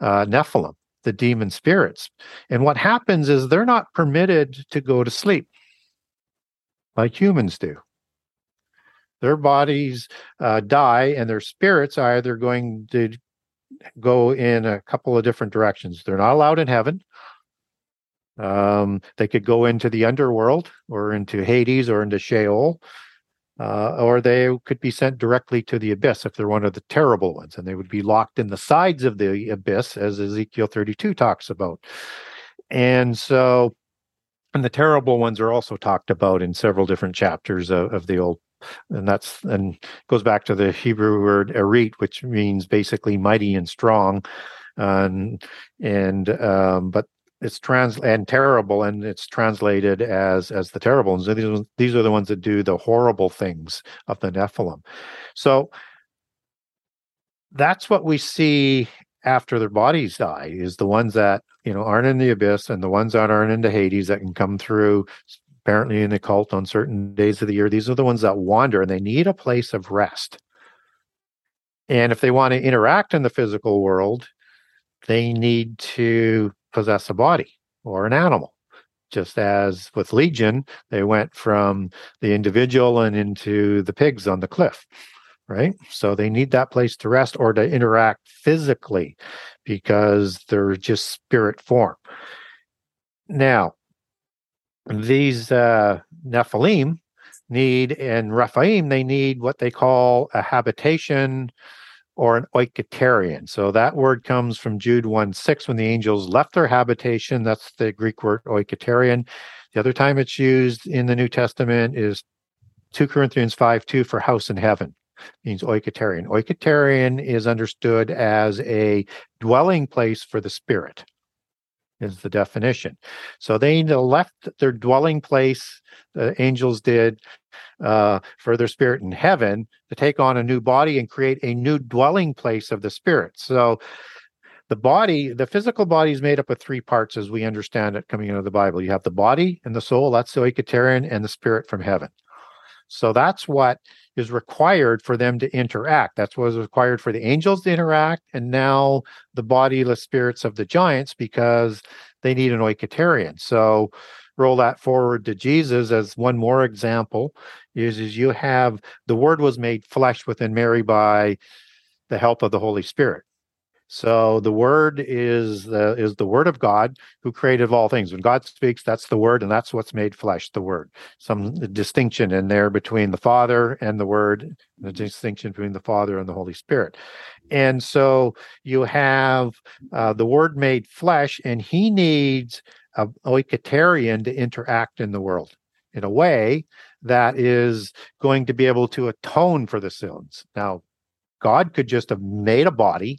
uh, Nephilim, the demon spirits. And what happens is they're not permitted to go to sleep like humans do. Their bodies uh, die, and their spirits are either going to go in a couple of different directions. They're not allowed in heaven. Um, they could go into the underworld or into Hades or into Sheol uh, or they could be sent directly to the abyss if they're one of the terrible ones, and they would be locked in the sides of the abyss, as Ezekiel 32 talks about. And so, and the terrible ones are also talked about in several different chapters of, of the Old and that's and goes back to the Hebrew word erit, which means basically mighty and strong. And and um, but it's trans and terrible and it's translated as as the terrible ones. These, these are the ones that do the horrible things of the Nephilim. So that's what we see after their bodies die is the ones that you know aren't in the abyss and the ones that aren't into Hades that can come through apparently in the cult on certain days of the year. These are the ones that wander and they need a place of rest. And if they want to interact in the physical world, they need to possess a body or an animal. Just as with Legion, they went from the individual and into the pigs on the cliff, right? So they need that place to rest or to interact physically because they're just spirit form. Now, these uh, Nephilim need, and Rephaim, they need what they call a habitation or an oiketerion. So that word comes from Jude 1 6 when the angels left their habitation. That's the Greek word oiketerion. The other time it's used in the New Testament is 2 Corinthians 5 2 for house in heaven. Means oiketerion. Oiketerion is understood as a dwelling place for the spirit is the definition. So they left their dwelling place, the angels did, uh, for their spirit in heaven to take on a new body and create a new dwelling place of the spirit. So the body, the physical body is made up of three parts as we understand it coming out of the Bible. You have the body and the soul, that's the oiketerion, and the spirit from heaven. So that's what is required for them to interact. That's what is required for the angels to interact, and now the bodiless spirits of the giants because they need an oiketerion. So roll that forward to Jesus as one more example is, is you have the word was made flesh within Mary by the help of the Holy Spirit. So the word is the is the word of God who created all things. When God speaks, that's the word, and that's what's made flesh, the word. Some distinction in there between the Father and the Word, the distinction between the Father and the Holy Spirit. And so you have uh, the word made flesh, and he needs a oiketerion to interact in the world in a way that is going to be able to atone for the sins. Now, God could just have made a body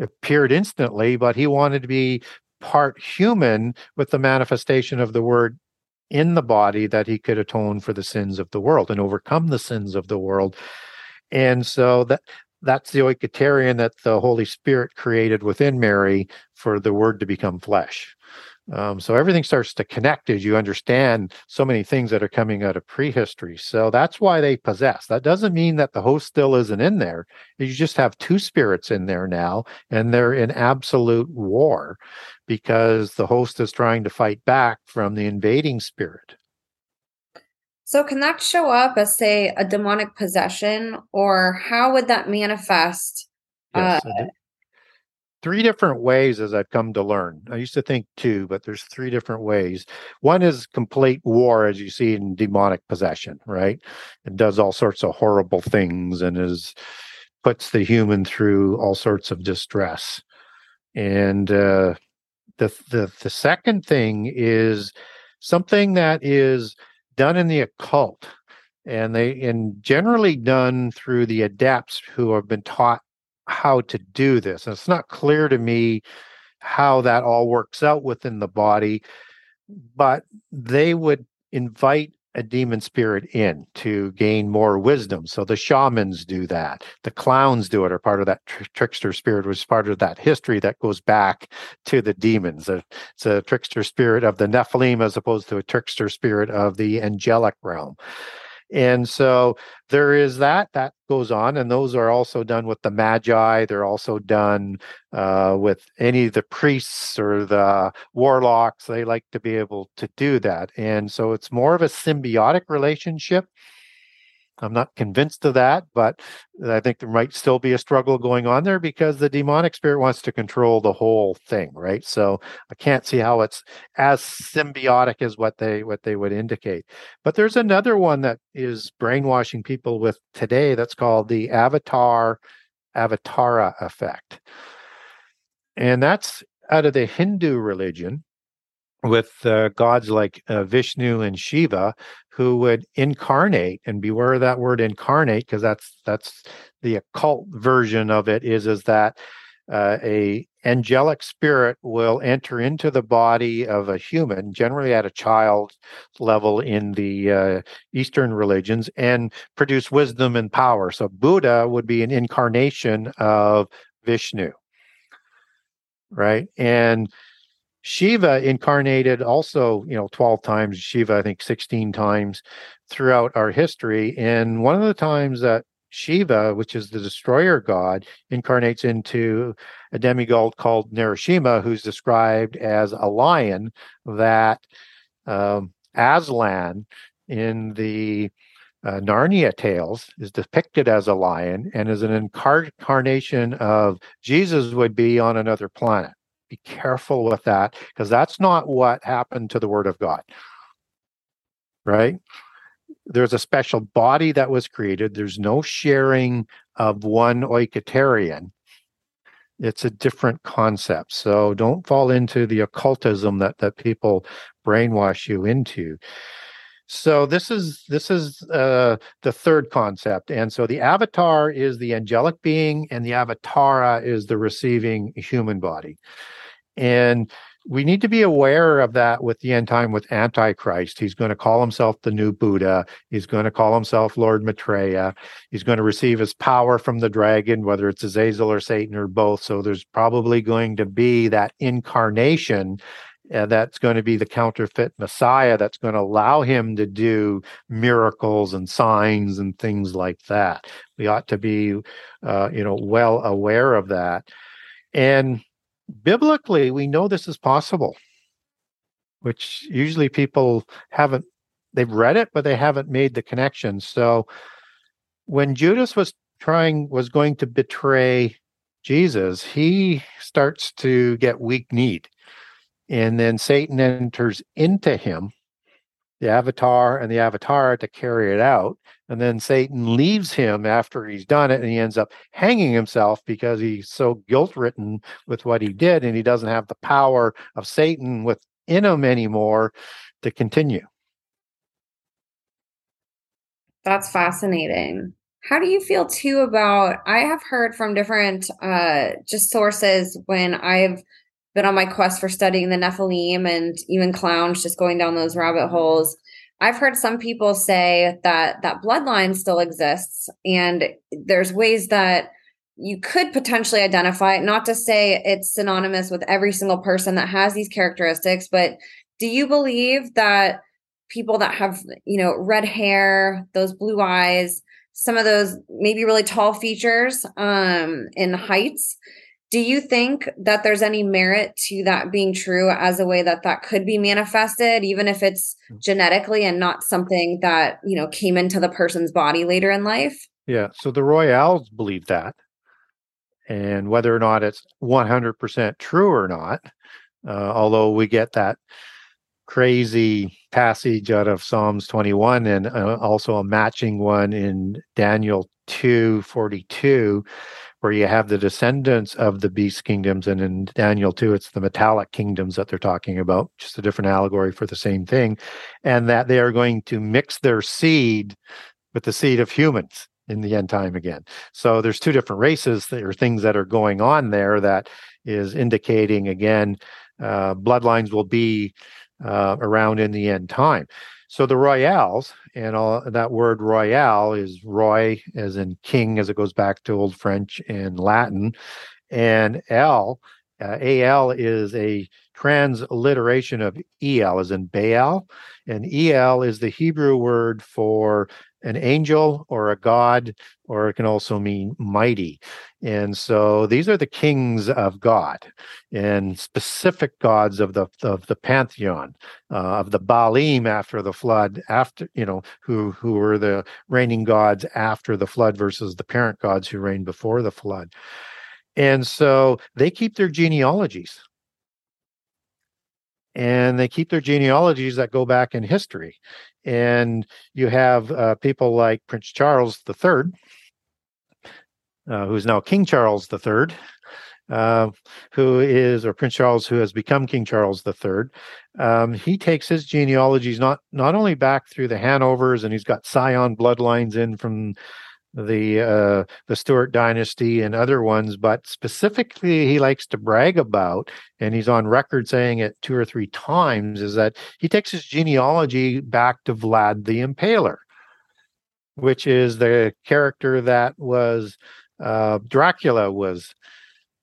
appeared instantly, but he wanted to be part human with the manifestation of the word in the body that he could atone for the sins of the world and overcome the sins of the world. And so that that's the oiketerion that the Holy Spirit created within Mary for the word to become flesh. Um, so everything starts to connect as you understand so many things that are coming out of prehistory. So that's why they possess. That doesn't mean that the host still isn't in there. You just have two spirits in there now, and they're in absolute war because the host is trying to fight back from the invading spirit. So, can that show up as, say, a demonic possession, or how would that manifest? Yes, uh, three different ways as I've come to learn. I used to think two, but there's three different ways. One is complete war, as you see in demonic possession, right? It does all sorts of horrible things and is puts the human through all sorts of distress. And uh, the the the second thing is something that is done in the occult and they and generally done through the adepts who have been taught how to do this. And it's not clear to me how that all works out within the body, but they would invite a demon spirit in to gain more wisdom. So the shamans do that. The clowns do it, or part of that tr- trickster spirit, is part of that history that goes back to the demons. Uh, it's a trickster spirit of the Nephilim as opposed to a trickster spirit of the angelic realm. And so there is that that goes on, and those are also done with the magi. They're also done uh, with any of the priests or the warlocks. They like to be able to do that, and so it's more of a symbiotic relationship I'm not convinced of that, but I think there might still be a struggle going on there because the demonic spirit wants to control the whole thing, right? So I can't see how it's as symbiotic as what they what they would indicate. But there's another one that is brainwashing people with today that's called the avatar avatara effect. And that's out of the Hindu religion with uh, gods like uh, Vishnu and Shiva, who would incarnate and beware of that word incarnate because that's that's the occult version of it is is that uh, a angelic spirit will enter into the body of a human generally at a child level in the uh, eastern religions and produce wisdom and power. So buddha would be an incarnation of vishnu right? And Shiva incarnated also, you know, 12 times, Shiva, I think 16 times throughout our history. And one of the times that Shiva, which is the destroyer god, incarnates into a demigod called Narasimha, who's described as a lion that um, Aslan in the uh, Narnia tales is depicted as a lion and is an incarnation of Jesus would be on another planet be careful with that because that's not what happened to the Word of God. Right? There's a special body that was created. There's no sharing of one oiketerion. It's a different concept. So don't fall into the occultism that, that people brainwash you into. So this is this is uh, the third concept, and so the avatar is the angelic being, and the avatara is the receiving human body. And we need to be aware of that with the end time with Antichrist. He's going to call himself the new Buddha. He's going to call himself Lord Maitreya. He's going to receive his power from the dragon, whether it's Azazel or Satan or both. So there's probably going to be that incarnation uh, that's going to be the counterfeit Messiah that's going to allow him to do miracles and signs and things like that. We ought to be, uh, you know, well aware of that. And biblically, we know this is possible, which usually people haven't, they've read it, but they haven't made the connection. So when Judas was trying, was going to betray Jesus, he starts to get weak kneed. And then Satan enters into him the avatar and the avatar to carry it out. And then Satan leaves him after he's done it and he ends up hanging himself because he's so guilt ridden with what he did and he doesn't have the power of Satan within him anymore to continue. That's fascinating. How do you feel too about? I have heard from different uh, just sources when I've been on my quest for studying the Nephilim and even clowns, just going down those rabbit holes. I've heard some people say that that bloodline still exists, and there's ways that you could potentially identify it. Not to say it's synonymous with every single person that has these characteristics, but do you believe that people that have, you know, red hair, those blue eyes, some of those maybe really tall features um, in heights, do you think that there's any merit to that being true as a way that that could be manifested even if it's hmm. genetically and not something that you know came into the person's body later in life yeah so the royals believe that and whether or not it's 100% true or not uh, although we get that crazy passage out of psalms 21 and uh, also a matching one in daniel 2 42 where you have the descendants of the beast kingdoms, and in Daniel 2, it's the metallic kingdoms that they're talking about, just a different allegory for the same thing, and that they are going to mix their seed with the seed of humans in the end time again. So there's two different races are things that are going on there that is indicating again uh, bloodlines will be uh, around in the end time. So the royals, and all that word royal is roy, as in king, as it goes back to Old French and Latin, and L, uh, al is a transliteration of el, as in Baal, and el is the Hebrew word for an angel or a god, or it can also mean mighty. And so these are the kings of God and specific gods of the of the pantheon uh, of the Baalim after the flood, after you know who who were the reigning gods after the flood versus the parent gods who reigned before the flood. And so they keep their genealogies and they keep their genealogies that go back in history. And you have uh, people like Prince Charles III, uh, who's now King Charles III, uh, who is, or Prince Charles, who has become King Charles III. Um, he takes his genealogies not not only back through the Hanovers, and he's got Scion bloodlines in from the uh, the Stuart dynasty and other ones, but specifically he likes to brag about, and he's on record saying it two or three times, is that he takes his genealogy back to Vlad the Impaler, which is the character that was uh, Dracula was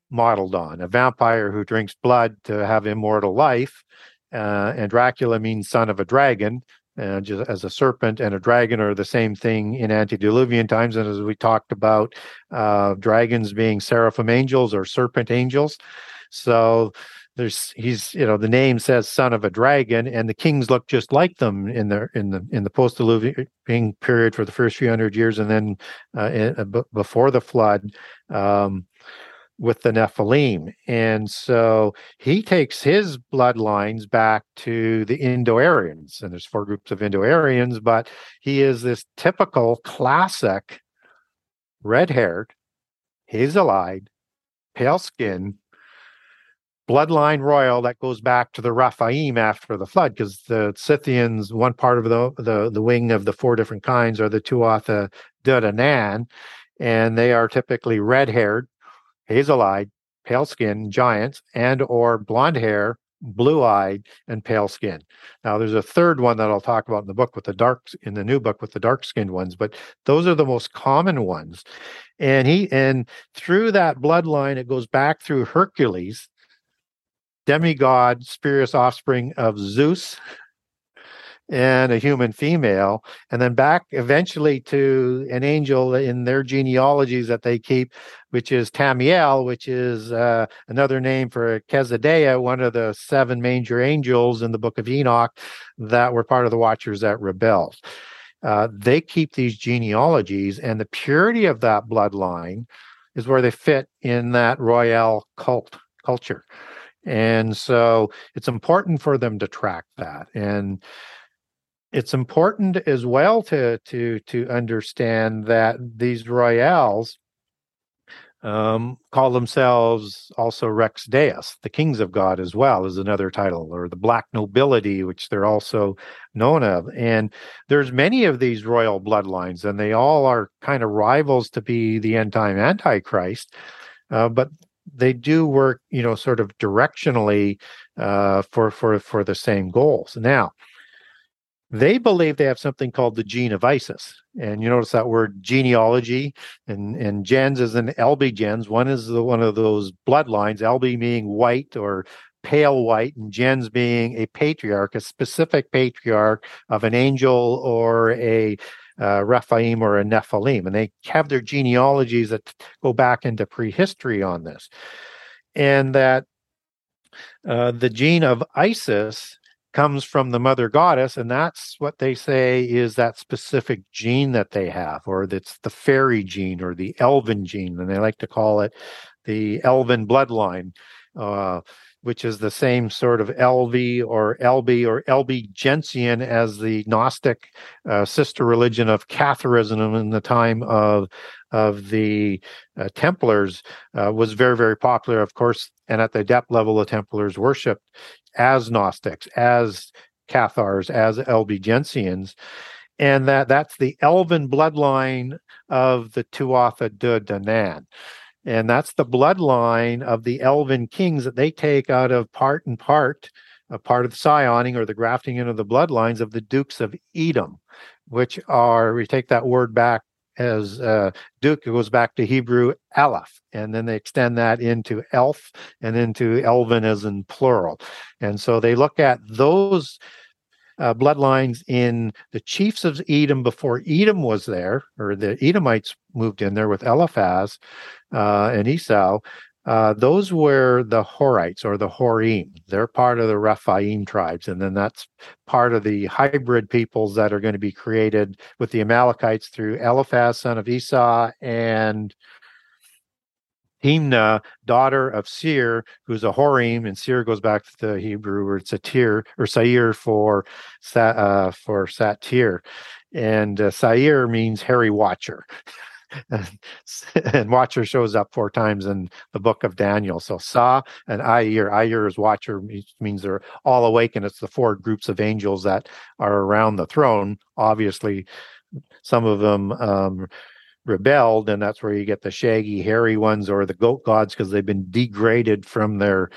modeled on, a vampire who drinks blood to have immortal life. Uh, and Dracula means son of a dragon uh, just as a serpent and a dragon are the same thing in antediluvian times. And as we talked about, uh, dragons being seraphim angels or serpent angels. So there's he's you know the name says son of a dragon and the kings look just like them in the in the in the post-diluvian period for the first few hundred years and then uh, in, uh, before the flood um, with the Nephilim. And so he takes his bloodlines back to the Indo Aryans. And there's four groups of Indo Aryans, but he is this typical classic red haired, hazel eyed, pale skin, bloodline royal that goes back to the Raphaim after the flood, because the Scythians, one part of the, the, the wing of the four different kinds are the Tuatha De Danann, and they are typically red haired hazel-eyed, pale skin giants and or blonde hair, blue-eyed, and pale skin. Now there's a third one that I'll talk about in the book with the dark in the new book with the dark-skinned ones, but those are the most common ones. And he and through that bloodline, it goes back through Hercules, demigod, spurious offspring of Zeus, and a human female, and then back eventually to an angel in their genealogies that they keep, which is Tamiel, which is uh, another name for Keziah, one of the seven major angels in the book of Enoch that were part of the Watchers that rebelled. Uh, they keep these genealogies, and the purity of that bloodline is where they fit in that royal cult culture. And so it's important for them to track that. And it's important as well to to to understand that these royals um, call themselves also Rex Deus, the kings of God, as well as another title, or the black nobility, which they're also known of. And there's many of these royal bloodlines, and they all are kind of rivals to be the end time antichrist. Uh, but they do work, you know, sort of directionally uh, for for for the same goals. Now, they believe they have something called the gene of Isis. And you notice that word genealogy and, and gens is an LB gens. One is the, one of those bloodlines, LB being white or pale white, and gens being a patriarch, a specific patriarch of an angel or a uh, Rephaim or a Nephilim. And they have their genealogies that go back into prehistory on this. and that uh, the gene of Isis comes from the mother goddess, and that's what they say is that specific gene that they have, or that's the fairy gene or the elven gene, and they like to call it the elven bloodline. Uh, which is the same sort of LV or LB or Albigensian as the Gnostic uh, sister religion of Catharism in the time of of the uh, Templars uh, was very very popular, of course, and at the depth level, the Templars worshipped as Gnostics, as Cathars, as Albigensians, and that that's the elven bloodline of the Tuatha De Danann. And that's the bloodline of the elven kings that they take out of part and part, a part of the scioning or the grafting into the bloodlines of the dukes of Edom, which are, we take that word back as uh, Duke goes back to Hebrew Aleph, and then they extend that into Elf and into Elven as in plural. And so they look at those uh, bloodlines in the chiefs of Edom before Edom was there, or the Edomites moved in there with Eliphaz uh, and Esau. Uh, those were the Horites or the Horim. They're part of the Rephaim tribes. And then that's part of the hybrid peoples that are going to be created with the Amalekites through Eliphaz, son of Esau, and Timnah, daughter of Seir, who's a Horim, and Seir goes back to the Hebrew word Satir or Sair for uh, for Satir, and uh, Sair means hairy watcher. (laughs) and Watcher shows up four times in the book of Daniel. So Sa and Ayir. Ayir is Watcher which means they're all awake, and it's the four groups of angels that are around the throne. Obviously, some of them um, rebelled, and that's where you get the shaggy, hairy ones or the goat gods because they've been degraded from their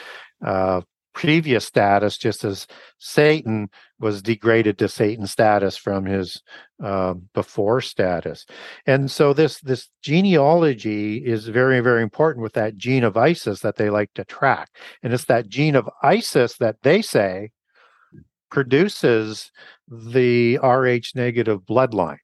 uh, previous status, just as Satan was degraded to Satan status from his uh, before status. And so this this genealogy is very very important with that gene of Isis that they like to track, and it's that gene of Isis that they say produces the Rh negative bloodline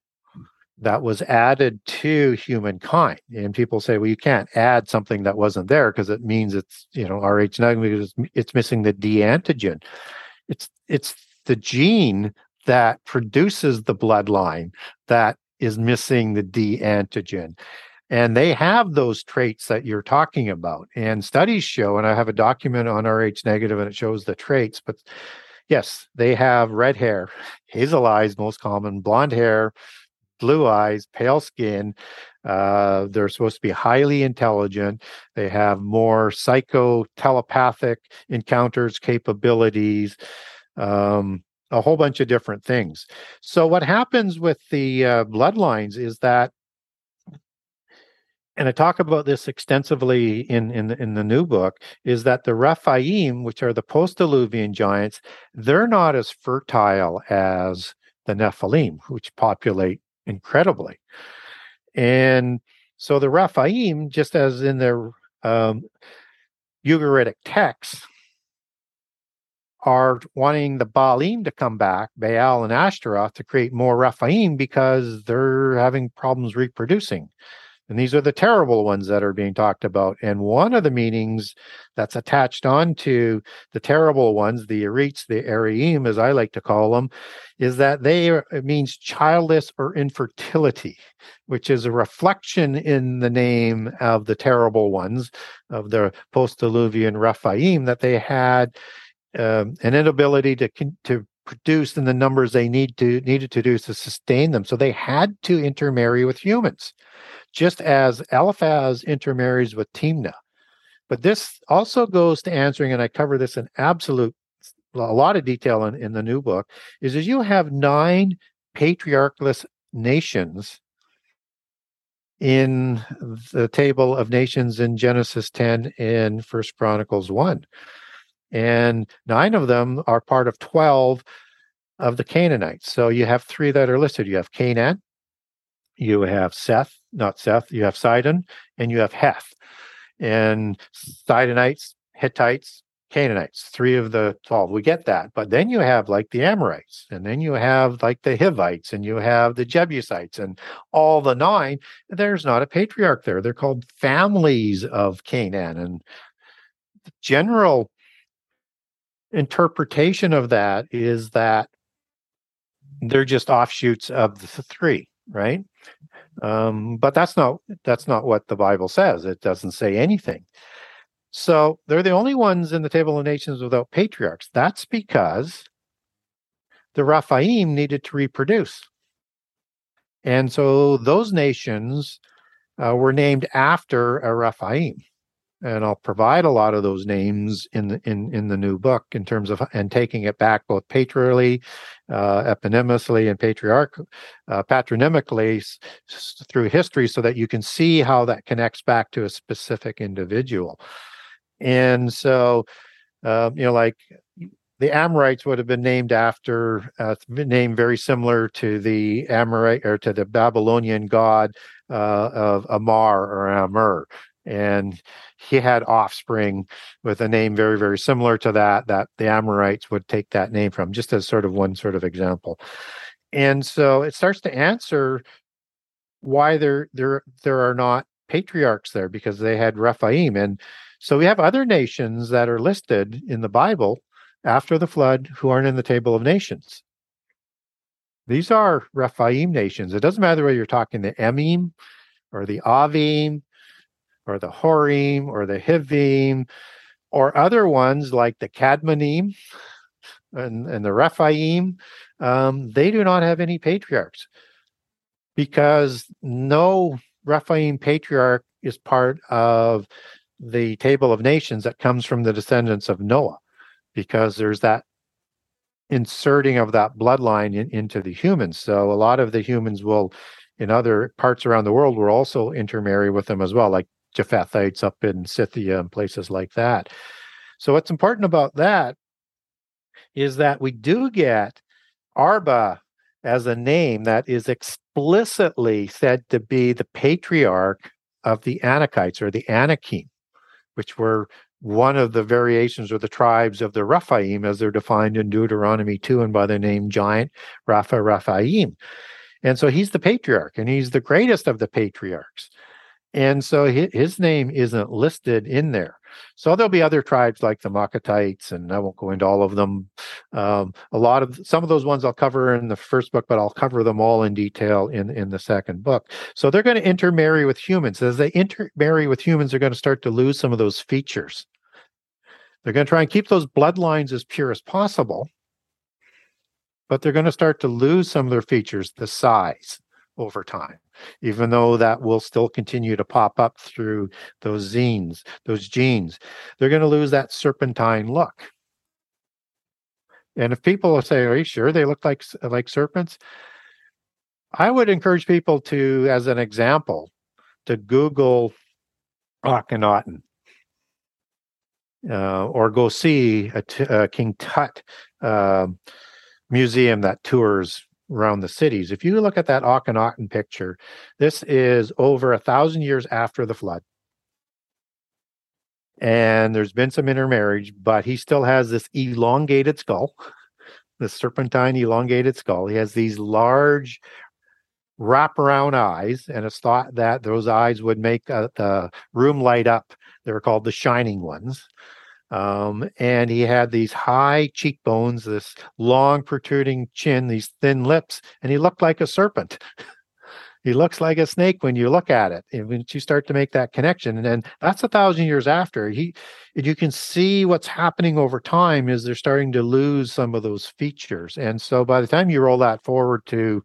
that was added to humankind. And people say, well, you can't add something that wasn't there because it means it's, you know, Rh negative, it's, missing the D antigen. It's it's the gene that produces the bloodline that is missing the D antigen. And they have those traits that you're talking about. And studies show, and I have a document on Rh negative and it shows the traits, but yes, they have red hair, hazel eyes, most common, blonde hair, blue eyes, pale skin. Uh, they're supposed to be highly intelligent. They have more psycho telepathic encounters capabilities, um, a whole bunch of different things. So, what happens with the uh, bloodlines is that and I talk about this extensively in in in the new book, is that the Rephaim, which are the post-Diluvian giants, they're not as fertile as the Nephilim, which populate incredibly. And so the Raphaim, just as in their um, Ugaritic texts, are wanting the Baalim to come back, Baal and Ashtaroth, to create more Raphaim because they're having problems reproducing. And these are the terrible ones that are being talked about. And one of the meanings that's attached onto the terrible ones, the Ereats, the Araim, as I like to call them, is that they are, it means childless or infertility, which is a reflection in the name of the terrible ones of the post-diluvian Rephaim that they had um, an inability to to produce in the numbers they need to needed to do to sustain them. So they had to intermarry with humans just as Eliphaz intermarries with Timnah. But this also goes to answering, and I cover this in absolute a lot of detail in, in the new book, is as you have nine patriarchless nations in the table of nations in Genesis 10 and First Chronicles 1. And nine of them are part of 12 of the Canaanites. So you have three that are listed. You have Canaan, you have Seth, not Seth, you have Sidon, and you have Heth. And Sidonites, Hittites, Canaanites, three of the 12. We get that. But then you have like the Amorites, and then you have like the Hivites, and you have the Jebusites, and all the nine. There's not a patriarch there. They're called families of Canaan. And the general interpretation of that is that they're just offshoots of the three, right? Um, but that's not that's not what the Bible says. It doesn't say anything. So they're the only ones in the table of nations without patriarchs. That's because the Raphaim needed to reproduce. And so those nations uh, were named after a Rephaim and I'll provide a lot of those names in the in in the new book in terms of and taking it back both patriarchally, uh, eponymously, and patriarch uh, patronymically s- through history, so that you can see how that connects back to a specific individual. And so, uh, you know, like the Amorites would have been named after a uh, name very similar to the Amorite or to the Babylonian god uh, of Amar or Amur and he had offspring with a name very very similar to that that the amorites would take that name from just as sort of one sort of example. And so it starts to answer why there there there are not patriarchs there because they had rephaim. And so we have other nations that are listed in the bible after the flood who aren't in the table of nations. These are rephaim nations. It doesn't matter whether you're talking the emim or the avim or the Horim or the Hivim or other ones like the Kadmonim and, and the Rephaim, um, they do not have any patriarchs because no Rephaim patriarch is part of the table of nations that comes from the descendants of Noah because there's that inserting of that bloodline in, into the humans. So a lot of the humans will in other parts around the world will also intermarry with them as well, like Japhethites up in Scythia and places like that. So what's important about that is that we do get Arba as a name that is explicitly said to be the patriarch of the Anakites or the Anakim, which were one of the variations or the tribes of the Raphaim as they're defined in Deuteronomy 2 and by the name giant Rapha Raphaim. And so he's the patriarch and he's the greatest of the patriarchs. And so his name isn't listed in there. So there'll be other tribes like the Maccatites, and I won't go into all of them. Um, a lot of some of those ones I'll cover in the first book, but I'll cover them all in detail in in the second book. So they're going to intermarry with humans. As they intermarry with humans, they're going to start to lose some of those features. They're going to try and keep those bloodlines as pure as possible, but they're going to start to lose some of their features, the size over time even though that will still continue to pop up through those zines, those genes. They're going to lose that serpentine look. And if people say, "Are you sure they look like like serpents?" I would encourage people to, as an example, to Google Akhenaten. Uh, or go see a, t- a King Tut uh, museum that tours around the cities. If you look at that Akhenaten picture, this is over a thousand years after the flood. And there's been some intermarriage, but he still has this elongated skull, (laughs) this serpentine elongated skull. He has these large wraparound eyes, and it's thought that those eyes would make uh, the room light up. They're called the shining ones. Um, and he had these high cheekbones, this long protruding chin, these thin lips, and he looked like a serpent. (laughs) he looks like a snake when you look at it. And when you start to make that connection, and then that's a thousand years after he, you can see what's happening over time is they're starting to lose some of those features. And so by the time you roll that forward to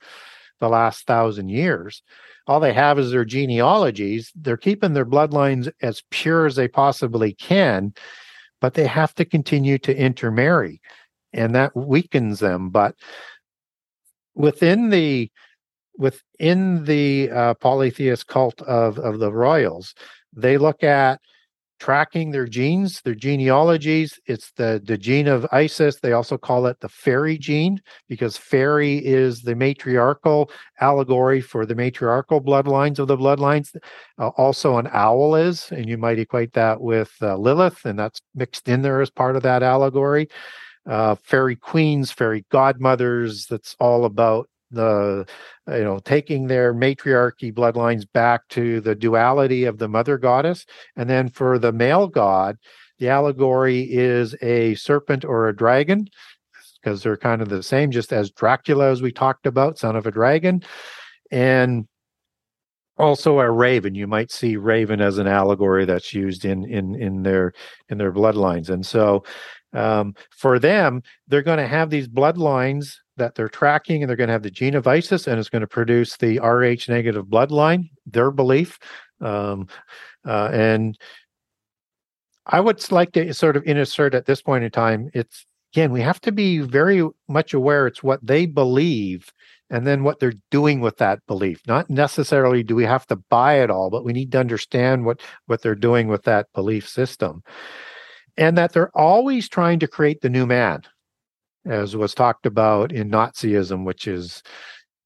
the last thousand years, all they have is their genealogies. They're keeping their bloodlines as pure as they possibly can but they have to continue to intermarry and that weakens them but within the within the uh, polytheist cult of of the royals they look at tracking their genes, their genealogies. It's the, the gene of Isis. They also call it the fairy gene because fairy is the matriarchal allegory for the matriarchal bloodlines of the bloodlines. Uh, also, an owl is, and you might equate that with uh, Lilith, and that's mixed in there as part of that allegory. Uh, fairy queens, fairy godmothers, that's all about the you know taking their matriarchy bloodlines back to the duality of the mother goddess. And then for the male god the allegory is a serpent or a dragon because they're kind of the same, just as Dracula, as we talked about, son of a dragon. And also a raven. You might see raven as an allegory that's used in in in their in their bloodlines. And so um, for them they're going to have these bloodlines that they're tracking and they're going to have the gene of isis and it's going to produce the rh negative bloodline their belief. Um, uh, and i would like to sort of insert at this point in time it's again we have to be very much aware it's what they believe and then what they're doing with that belief. Not necessarily do we have to buy it all but we need to understand what what they're doing with that belief system. And that they're always trying to create the new man as was talked about in nazism which is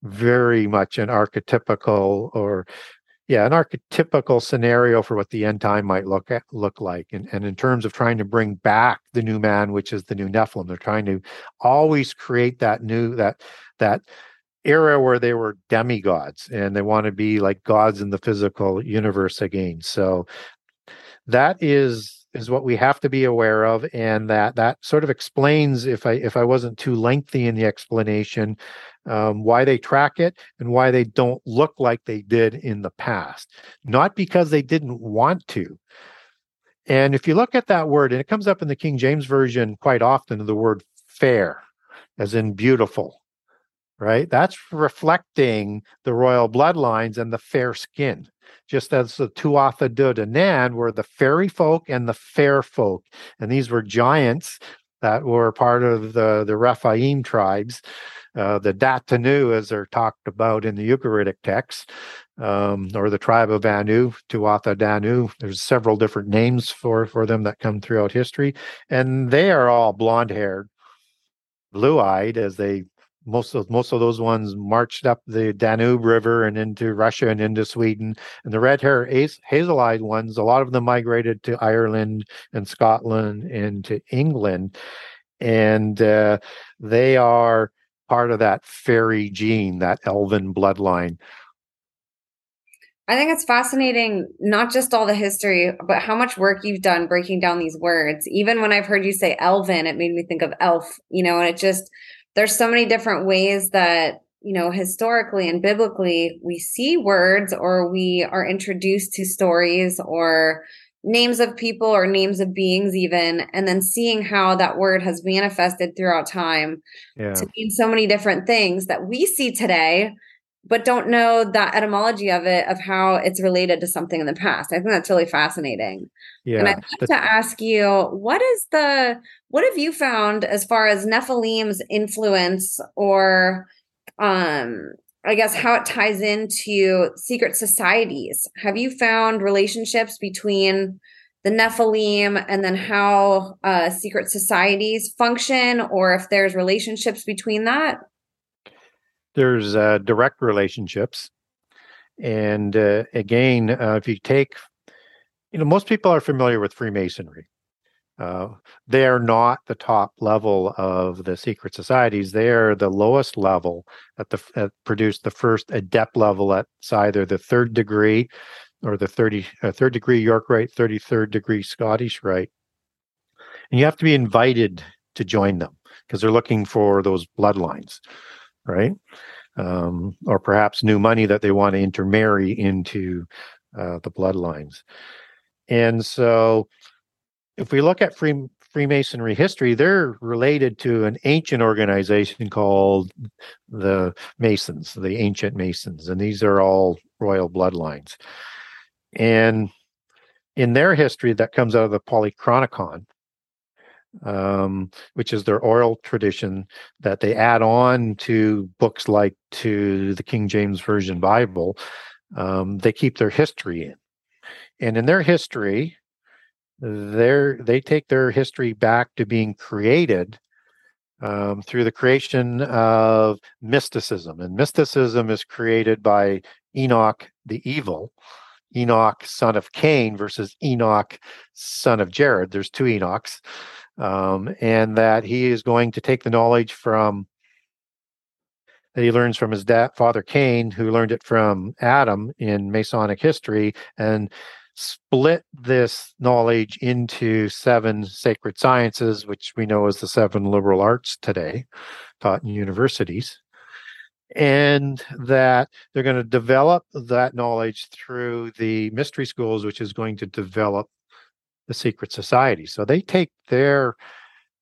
very much an archetypical or yeah an archetypical scenario for what the end time might look at, look like and, and in terms of trying to bring back the new man which is the new nephilim they're trying to always create that new that that era where they were demigods and they want to be like gods in the physical universe again. So that is is what we have to be aware of and that that sort of explains if i if i wasn't too lengthy in the explanation um, why they track it and why they don't look like they did in the past. Not because they didn't want to. And if you look at that word and it comes up in the king james version quite often the word fair as in beautiful right? That's reflecting the royal bloodlines and the fair skin, just as the Tuatha De Danann were the fairy folk and the fair folk. And these were giants that were part of the, the Rephaim tribes. Uh, the Datanu, as they're talked about in the Ugaritic texts, um, or the tribe of Anu, Tuatha Danu. There's several different names for, for them that come throughout history. And they are all blonde haired, blue eyed as they most of most of those ones marched up the Danube River and into Russia and into Sweden. And the red hair hazel-eyed ones, a lot of them migrated to Ireland and Scotland and to England, and uh, they are part of that fairy gene, that elven bloodline. I think it's fascinating, not just all the history, but how much work you've done breaking down these words. Even when I've heard you say elven, it made me think of elf, you know, and it just there's so many different ways that you know historically and biblically we see words or we are introduced to stories or names of people or names of beings even and then seeing how that word has manifested throughout time yeah. to mean so many different things that we see today but don't know that etymology of it of how it's related to something in the past i think that's really fascinating yeah. And I'd like to ask you, what is the what have you found as far as Nephilim's influence or um I guess how it ties into secret societies? Have you found relationships between the Nephilim and then how uh, secret societies function, or if there's relationships between that? There's uh, direct relationships. And uh, again, uh, if you take you know, most people are familiar with Freemasonry. Uh, they are not the top level of the secret societies. They are the lowest level at the at produced the first adept level at either the third degree or the 30 uh, third degree York Rite, 33rd degree Scottish Rite. And you have to be invited to join them because they're looking for those bloodlines, right? Um, or perhaps new money that they want to intermarry into uh, the bloodlines. And so if we look at Free, Freemasonry history, they're related to an ancient organization called the Masons, the ancient Masons, and these are all royal bloodlines. And in their history, that comes out of the Polychronicon, um, which is their oral tradition that they add on to books like to the King James Version Bible. Um, they keep their history in. And in their history they they take their history back to being created um, through the creation of mysticism. And mysticism is created by enoch the evil enoch son of cain versus enoch son of jared. There's two enochs um, and that he is going to take the knowledge from that he learns from his dad father cain who learned it from adam in masonic history and split this knowledge into seven sacred sciences, which we know as the seven liberal arts today, taught in universities. And that they're going to develop that knowledge through the mystery schools, which is going to develop the secret society. So they take their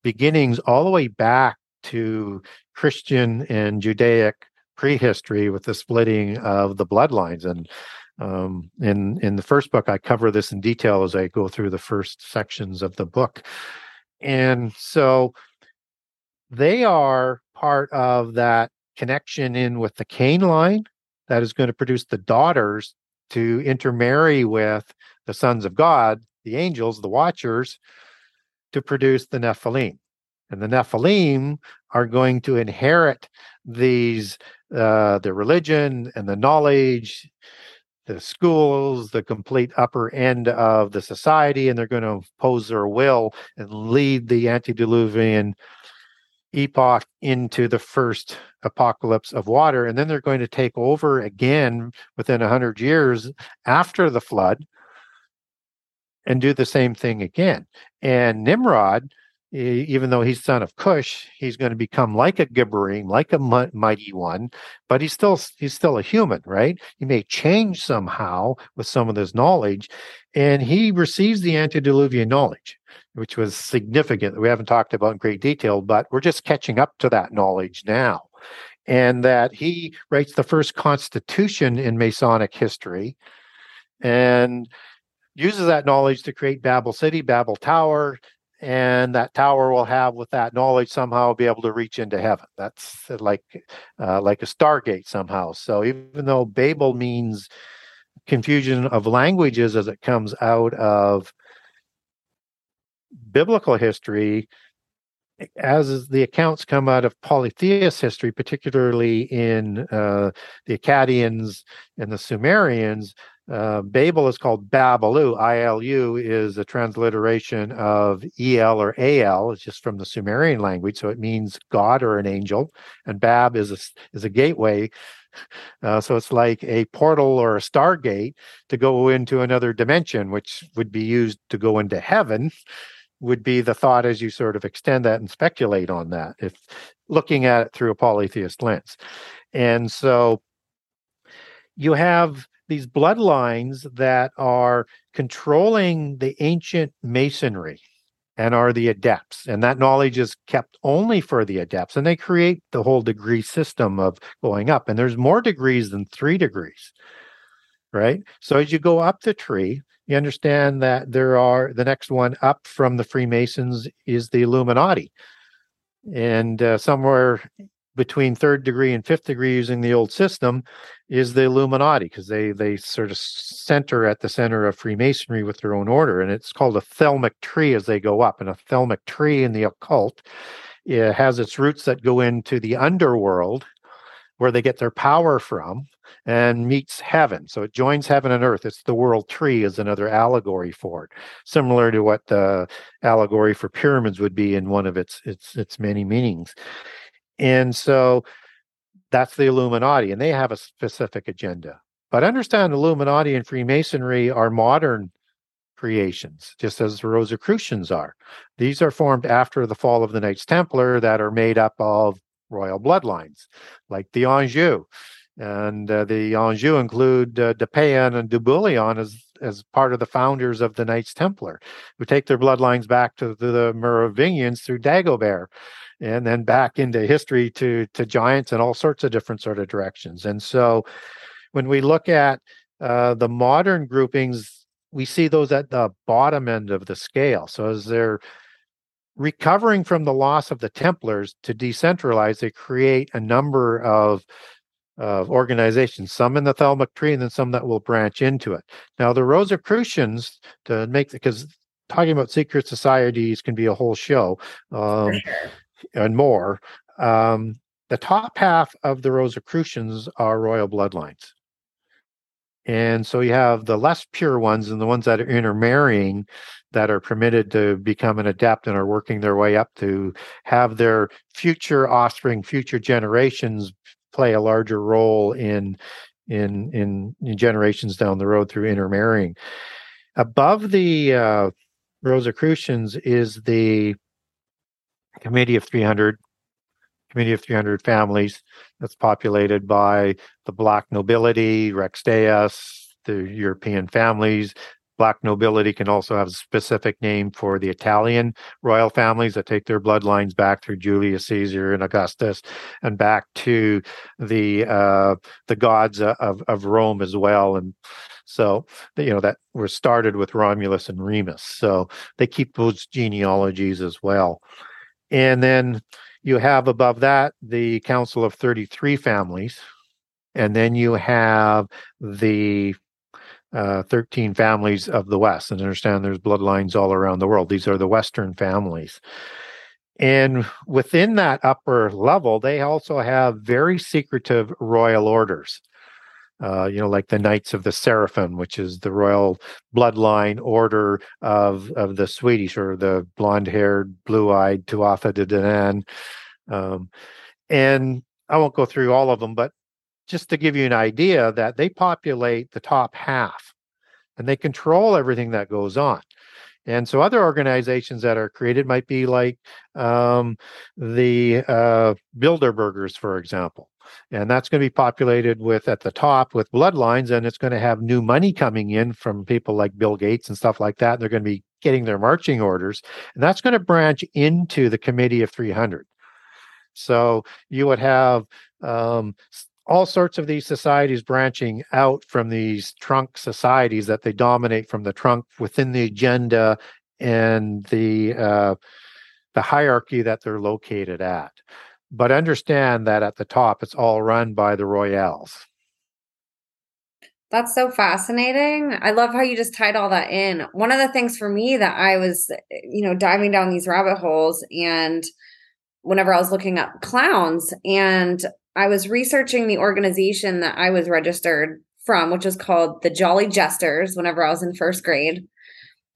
beginnings all the way back to Christian and Judaic prehistory with the splitting of the bloodlines. And um, in in the first book, I cover this in detail as I go through the first sections of the book. And so they are part of that connection in with the Cain line that is going to produce the daughters to intermarry with the sons of God, the angels, the watchers, to produce the Nephilim. And the Nephilim are going to inherit these uh, the religion and the knowledge, the schools, the complete upper end of the society, and they're going to impose their will and lead the antediluvian epoch into the first apocalypse of water. And then they're going to take over again within 100 years after the flood and do the same thing again. And Nimrod even though he's son of Cush, he's going to become like a Gibborim, like a mighty one, but he's still he's still a human, right? He may change somehow with some of this knowledge, and he receives the antediluvian knowledge, which was significant that we haven't talked about in great detail, but we're just catching up to that knowledge now. And that he writes the first constitution in Masonic history, and uses that knowledge to create Babel City, Babel Tower, and that tower will have with that knowledge somehow be able to reach into heaven. That's like uh, like a stargate somehow. So even though babel means confusion of languages as it comes out of biblical history as the accounts come out of polytheist history particularly in uh, the akkadians and the sumerians uh, Babel is called Babalu. ILU is a transliteration of EL or AL. It's just from the Sumerian language, so it means God or an angel. And Bab is a, is a gateway. Uh, so it's like a portal or a stargate to go into another dimension, which would be used to go into heaven. Would be the thought as you sort of extend that and speculate on that, if looking at it through a polytheist lens. And so you have these bloodlines that are controlling the ancient masonry and are the adepts and that knowledge is kept only for the adepts and they create the whole degree system of going up and there's more degrees than 3 degrees right so as you go up the tree you understand that there are the next one up from the freemasons is the illuminati and uh, somewhere between third degree and fifth degree using the old system is the Illuminati because they they sort of center at the center of Freemasonry with their own order, and it's called a thelmic tree as they go up. And a thelmic tree in the occult it has its roots that go into the underworld, where they get their power from, and meets heaven. So it joins heaven and earth. It's the world tree is another allegory for it, similar to what the allegory for pyramids would be in one of its its its many meanings. And so that's the Illuminati, and they have a specific agenda. But understand Illuminati and Freemasonry are modern creations, just as the Rosicrucians are. These are formed after the fall of the Knights Templar that are made up of royal bloodlines, like the Anjou. And uh, the Anjou include uh, de Payens and de Bouillon as, as part of the founders of the Knights Templar, who take their bloodlines back to the, the Merovingians through Dagobert and then back into history to to giants and all sorts of different sort of directions. And so when we look at uh, the modern groupings, we see those at the bottom end of the scale. So as they're recovering from the loss of the Templars to decentralize, they create a number of of organizations, some in the Thelmic tree and then some that will branch into it. Now, the Rosicrucians, to make because talking about secret societies can be a whole show. Um, sure and more. Um, the top half of the Rosicrucians are royal bloodlines. And so you have the less pure ones and the ones that are intermarrying that are permitted to become an adept and are working their way up to have their future offspring, future generations play a larger role in in in, in generations down the road through intermarrying. above the uh, Rosicrucians is the Committee of 300, Committee of 300 families that's populated by the Black nobility, Rex Deus, the European families, Black nobility can also have a specific name for the Italian royal families that take their bloodlines back through Julius Caesar and Augustus, and back to the uh, the gods of of Rome as well. And so you know that were started with Romulus and Remus. So they keep those genealogies as well. And then you have above that the Council of Thirty Three families, and then you have the uh, 13 families of the West. And understand there's bloodlines all around the world. These are the Western families. And within that upper level, they also have very secretive royal orders. Uh, you know, like the Knights of the Seraphim, which is the royal bloodline order of of the Swedish or the blonde-haired, blue-eyed Tuatha de Danann. Um, and I won't go through all of them, but just to give you an idea that they populate the top half and they control everything that goes on. And so other organizations that are created might be like um, the uh, Bilderbergers, for example. And that's going to be populated with at the top with bloodlines, and it's going to have new money coming in from people like Bill Gates and stuff like that. And They're going to be getting their marching orders, and that's going to branch into the Committee of 300. So you would have um, all sorts of these societies branching out from these trunk societies that they dominate from the trunk within the agenda and the uh, the hierarchy that they're located at. But understand that at the top, it's all run by the royals. That's so fascinating. I love how you just tied all that in. One of the things for me that I was, you know, diving down these rabbit holes and whenever I was looking up clowns and I was researching the organization that I was registered from, which is called the Jolly Jesters, whenever I was in first grade.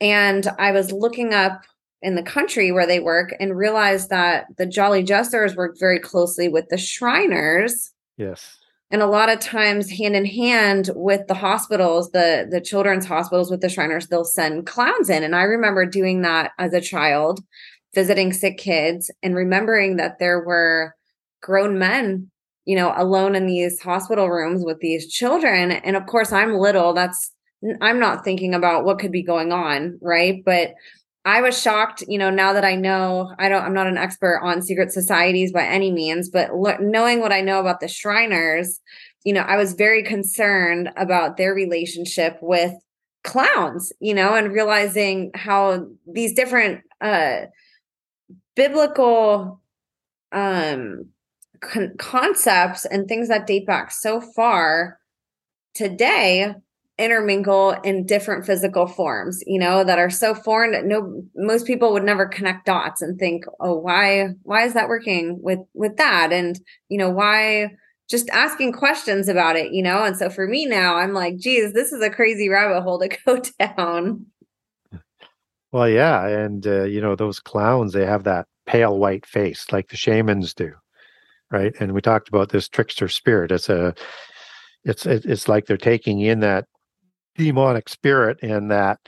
And I was looking up in the country where they work and realized that the Jolly Jesters work very closely with the Shriners. Yes. And a lot of times hand in hand with the hospitals, the the children's hospitals with the Shriners, they'll send clowns in. And I remember doing that as a child, visiting sick kids and remembering that there were grown men you know, alone in these hospital rooms with these children. And of course, I'm little. That's, I'm not thinking about what could be going on. Right. But I was shocked, you know, now that I know, I don't, I'm not an expert on secret societies by any means, but knowing what I know about the Shriners, you know, I was very concerned about their relationship with clowns, you know, and realizing how these different, uh, biblical, um, con- concepts and things that date back so far today intermingle in different physical forms you know that are so foreign that no most people would never connect dots and think oh why why is that working with with that? And you know why just asking questions about it you know? And so for me now i'm like geez this is a crazy rabbit hole to (laughs) go down. Well yeah and uh, you know those clowns they have that pale white face like the shamans do right? And we talked about this trickster spirit. It's a, it's it's like they're taking in that demonic spirit, and that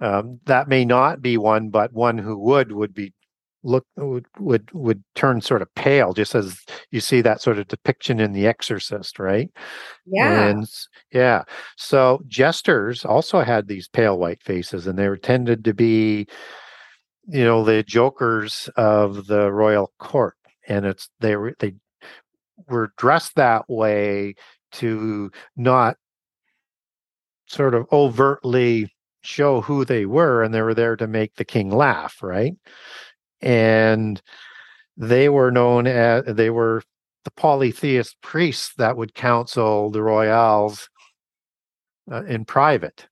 um, that may not be one, but one who would would be look would would would turn sort of pale, just as you see that sort of depiction in The Exorcist, right? Yeah, and yeah. So jesters also had these pale white faces, and they were tended to be, you know, the jokers of the royal court and it's they were they were dressed that way to not sort of overtly show who they were and they were there to make the king laugh right? And they were known as they were the polytheist priests that would counsel the royals uh, in private.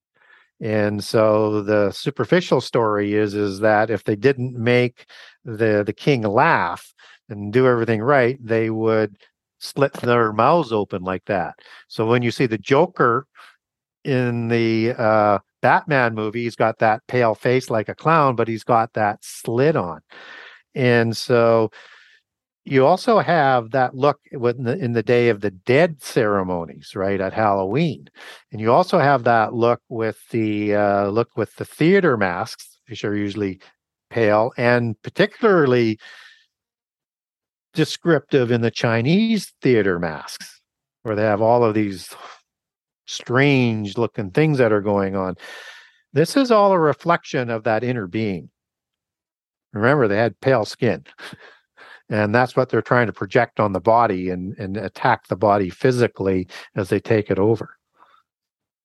And so the superficial story is is that if they didn't make the the king laugh and do everything right they would slit their mouths open like that. So when you see the Joker in the uh, Batman movie, he's got that pale face like a clown, but he's got that slit on. And so you also have that look in the, in the Day of the Dead ceremonies, right at Halloween, and you also have that look with the uh, look with the theater masks, which are usually pale, and particularly descriptive in the Chinese theater masks, where they have all of these strange looking things that are going on. This is all a reflection of that inner being. Remember, they had pale skin. (laughs) and that's what they're trying to project on the body and, and attack the body physically as they take it over.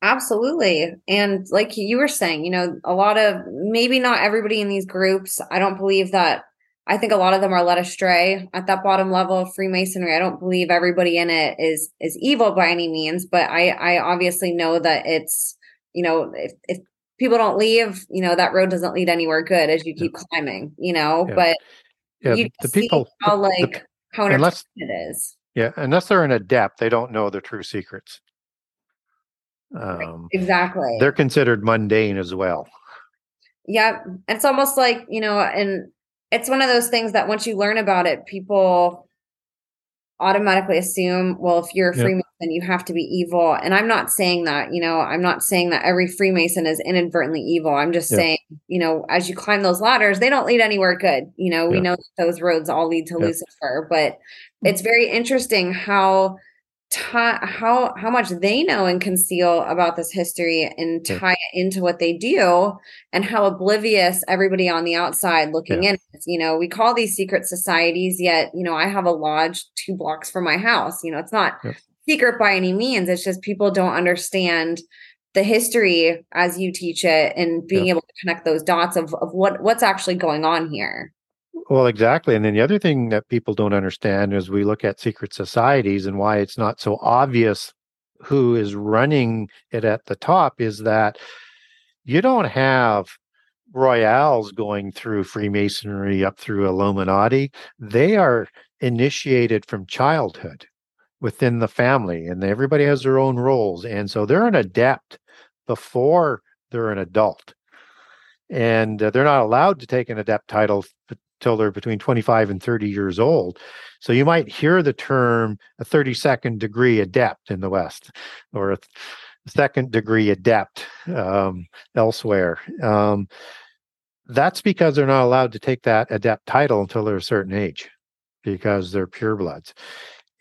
Absolutely. And like you were saying, you know, a lot of maybe not everybody in these groups, I don't believe that I think a lot of them are led astray at that bottom level of Freemasonry. I don't believe everybody in it is is evil by any means, but I I obviously know that it's you know if if people don't leave, you know that road doesn't lead anywhere good as you keep climbing, you know. Yeah. But yeah, you the people how like the, how unless, it is. Yeah, unless they're an adept, they don't know the true secrets. Um, exactly. They're considered mundane as well. Yeah, it's almost like you know, and it's one of those things that once you learn about it, people automatically assume, well, if you're a Freemason, yep. you have to be evil. And I'm not saying that, you know, I'm not saying that every Freemason is inadvertently evil. I'm just yep. saying, you know, as you climb those ladders, they don't lead anywhere good. You know, we yep. know those roads all lead to Lucifer, but mm. it's very interesting how how how much they know and conceal about this history and tie it into what they do and how oblivious everybody on the outside looking yeah. in is. you know we call these secret societies yet you know i have a lodge two blocks from my house you know it's not yeah. secret by any means it's just people don't understand the history as you teach it and being yeah. able to connect those dots of, of what what's actually going on here well, exactly. And then the other thing that people don't understand is we look at secret societies and why it's not so obvious who is running it at the top is that you don't have royals going through Freemasonry up through Illuminati. They are initiated from childhood within the family, and everybody has their own roles. And so they're an adept before they're an adult. And uh, they're not allowed to take an adept title till they're between 25 and 30 years old. So you might hear the term a 32nd degree adept in the West or a second degree adept um, elsewhere. Um, that's because they're not allowed to take that adept title until they're a certain age because they're purebloods.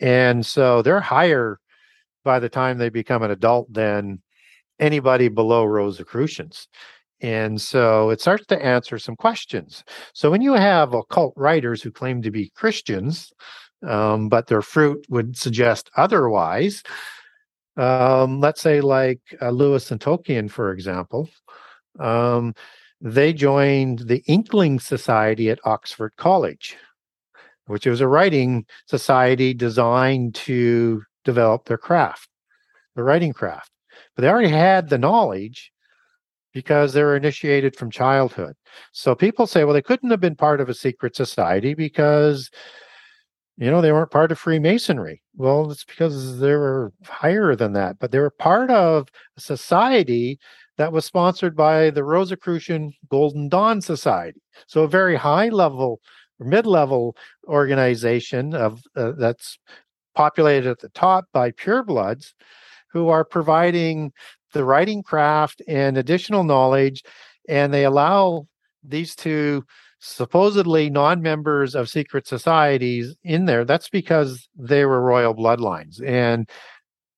And so they're higher by the time they become an adult than anybody below Rosicrucians. And so it starts to answer some questions. So when you have occult writers who claim to be Christians, um, but their fruit would suggest otherwise, um, let's say like uh, Lewis and Tolkien, for example, um, they joined the Inkling Society at Oxford College, which was a writing society designed to develop their craft, the writing craft. But they already had the knowledge because they were initiated from childhood. So people say, well, they couldn't have been part of a secret society because, you know, they weren't part of Freemasonry. Well, it's because they were higher than that, but they were part of a society that was sponsored by the Rosicrucian Golden Dawn Society. So a very high level, mid-level organization of uh, that's populated at the top by purebloods who are providing the writing craft and additional knowledge, and they allow these two supposedly non-members of secret societies in there. That's because they were royal bloodlines, and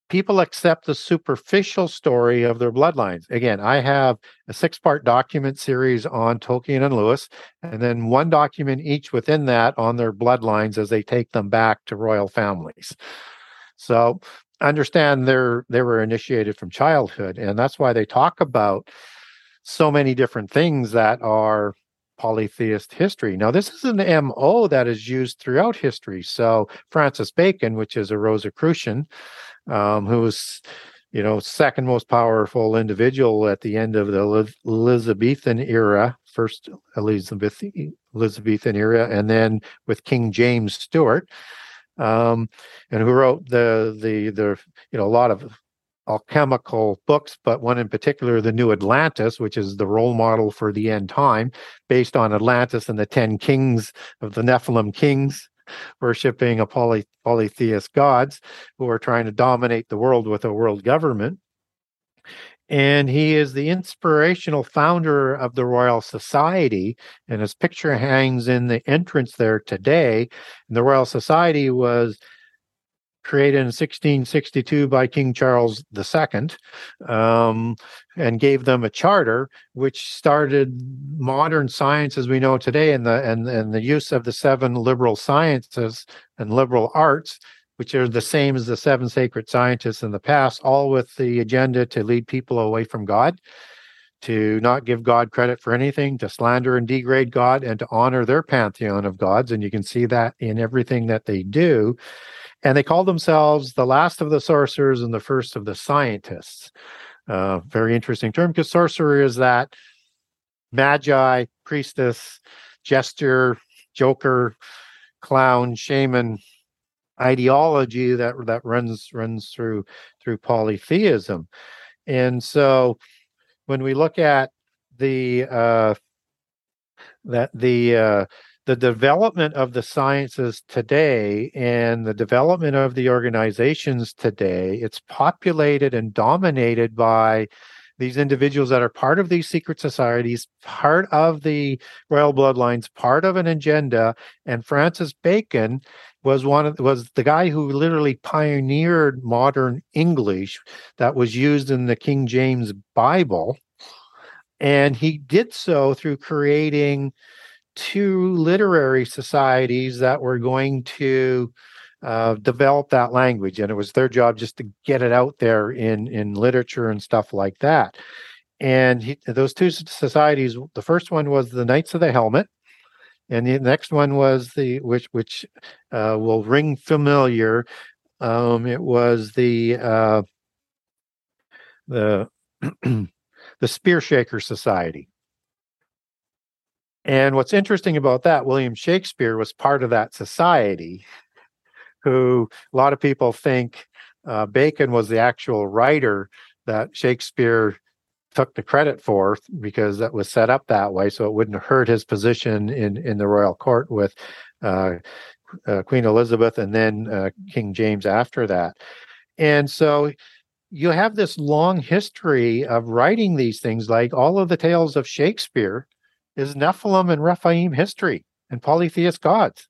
people accept the superficial story of their bloodlines. Again, I have a six-part document series on Tolkien and Lewis, and then one document each within that on their bloodlines as they take them back to royal families. So understand they're they were initiated from childhood and that's why they talk about so many different things that are polytheist history. Now this is an mo that is used throughout history. So francis bacon which is a rosicrucian um, you know second most powerful individual at the end of the elizabethan era first elizabethan elizabethan era and then with king james stuart um, and who wrote the the the you know a lot of alchemical books, but one in particular, The New Atlantis, which is the role model for the end time, based on Atlantis and the 10 kings of the Nephilim kings (laughs) worshiping a poly, polytheist gods who are trying to dominate the world with a world government. And he is the inspirational founder of the Royal Society, and his picture hangs in the entrance there today. And the Royal Society was created in 1662 by King Charles II um, and gave them a charter, which started modern science as we know today and the and, and the use of the seven liberal sciences and liberal arts which are the same as the seven sacred scientists in the past, all with the agenda to lead people away from God, to not give God credit for anything, to slander and degrade God, and to honor their pantheon of gods. And you can see that in everything that they do. And they call themselves the last of the sorcerers and the first of the scientists. Uh, very interesting term because sorcerer is that magi, priestess, jester, joker, clown, shaman ideology that that runs runs through through polytheism. And so when we look at the uh, that the uh, the development of the sciences today and the development of the organizations today, it's populated and dominated by these individuals that are part of these secret societies, part of the royal bloodlines, part of an agenda. And Francis Bacon was one of was the guy who literally pioneered modern English that was used in the King James Bible. And he did so through creating two literary societies that were going to uh, develop that language, and it was their job just to get it out there in in literature and stuff like that. And he, those two societies, the first one was the Knights of the Helmet, and the next one was the which which uh, will ring familiar. Um, it was the uh, the (clears throat) the Spear Shaker Society. And what's interesting about that, William Shakespeare was part of that society, who a lot of people think uh, Bacon was the actual writer that Shakespeare took the credit for because that was set up that way, so it wouldn't hurt his position in in the royal court with uh, uh, Queen Elizabeth and then uh, King James after that. And so you have this long history of writing these things, like all of the tales of Shakespeare is Nephilim and Rephaim history and polytheist gods.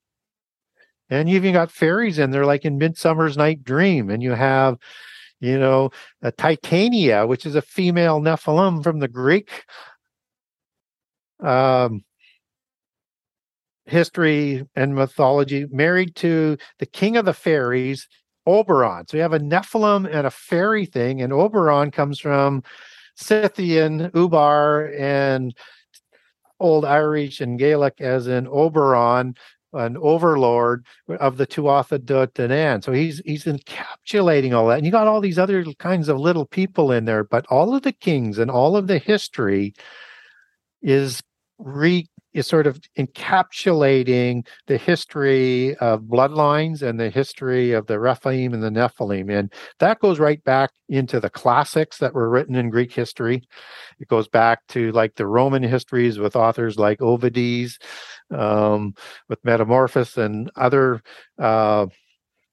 And you've even got fairies in there, like in Midsummer's Night Dream. And you have, you know, a Titania, which is a female Nephilim from the Greek um, history and mythology, married to the king of the fairies, Oberon. So you have a Nephilim and a fairy thing, and Oberon comes from Scythian, Ubar, and Old Irish and Gaelic as in Oberon, an overlord of the Tuatha De Danann. So he's he's encapsulating all that. And you got all these other kinds of little people in there, but all of the kings and all of the history is re is sort of encapsulating the history of bloodlines and the history of the Rephaim and the Nephilim. And that goes right back into the classics that were written in Greek history. It goes back to like the Roman histories with authors like Ovides, um, with Metamorphos and other uh,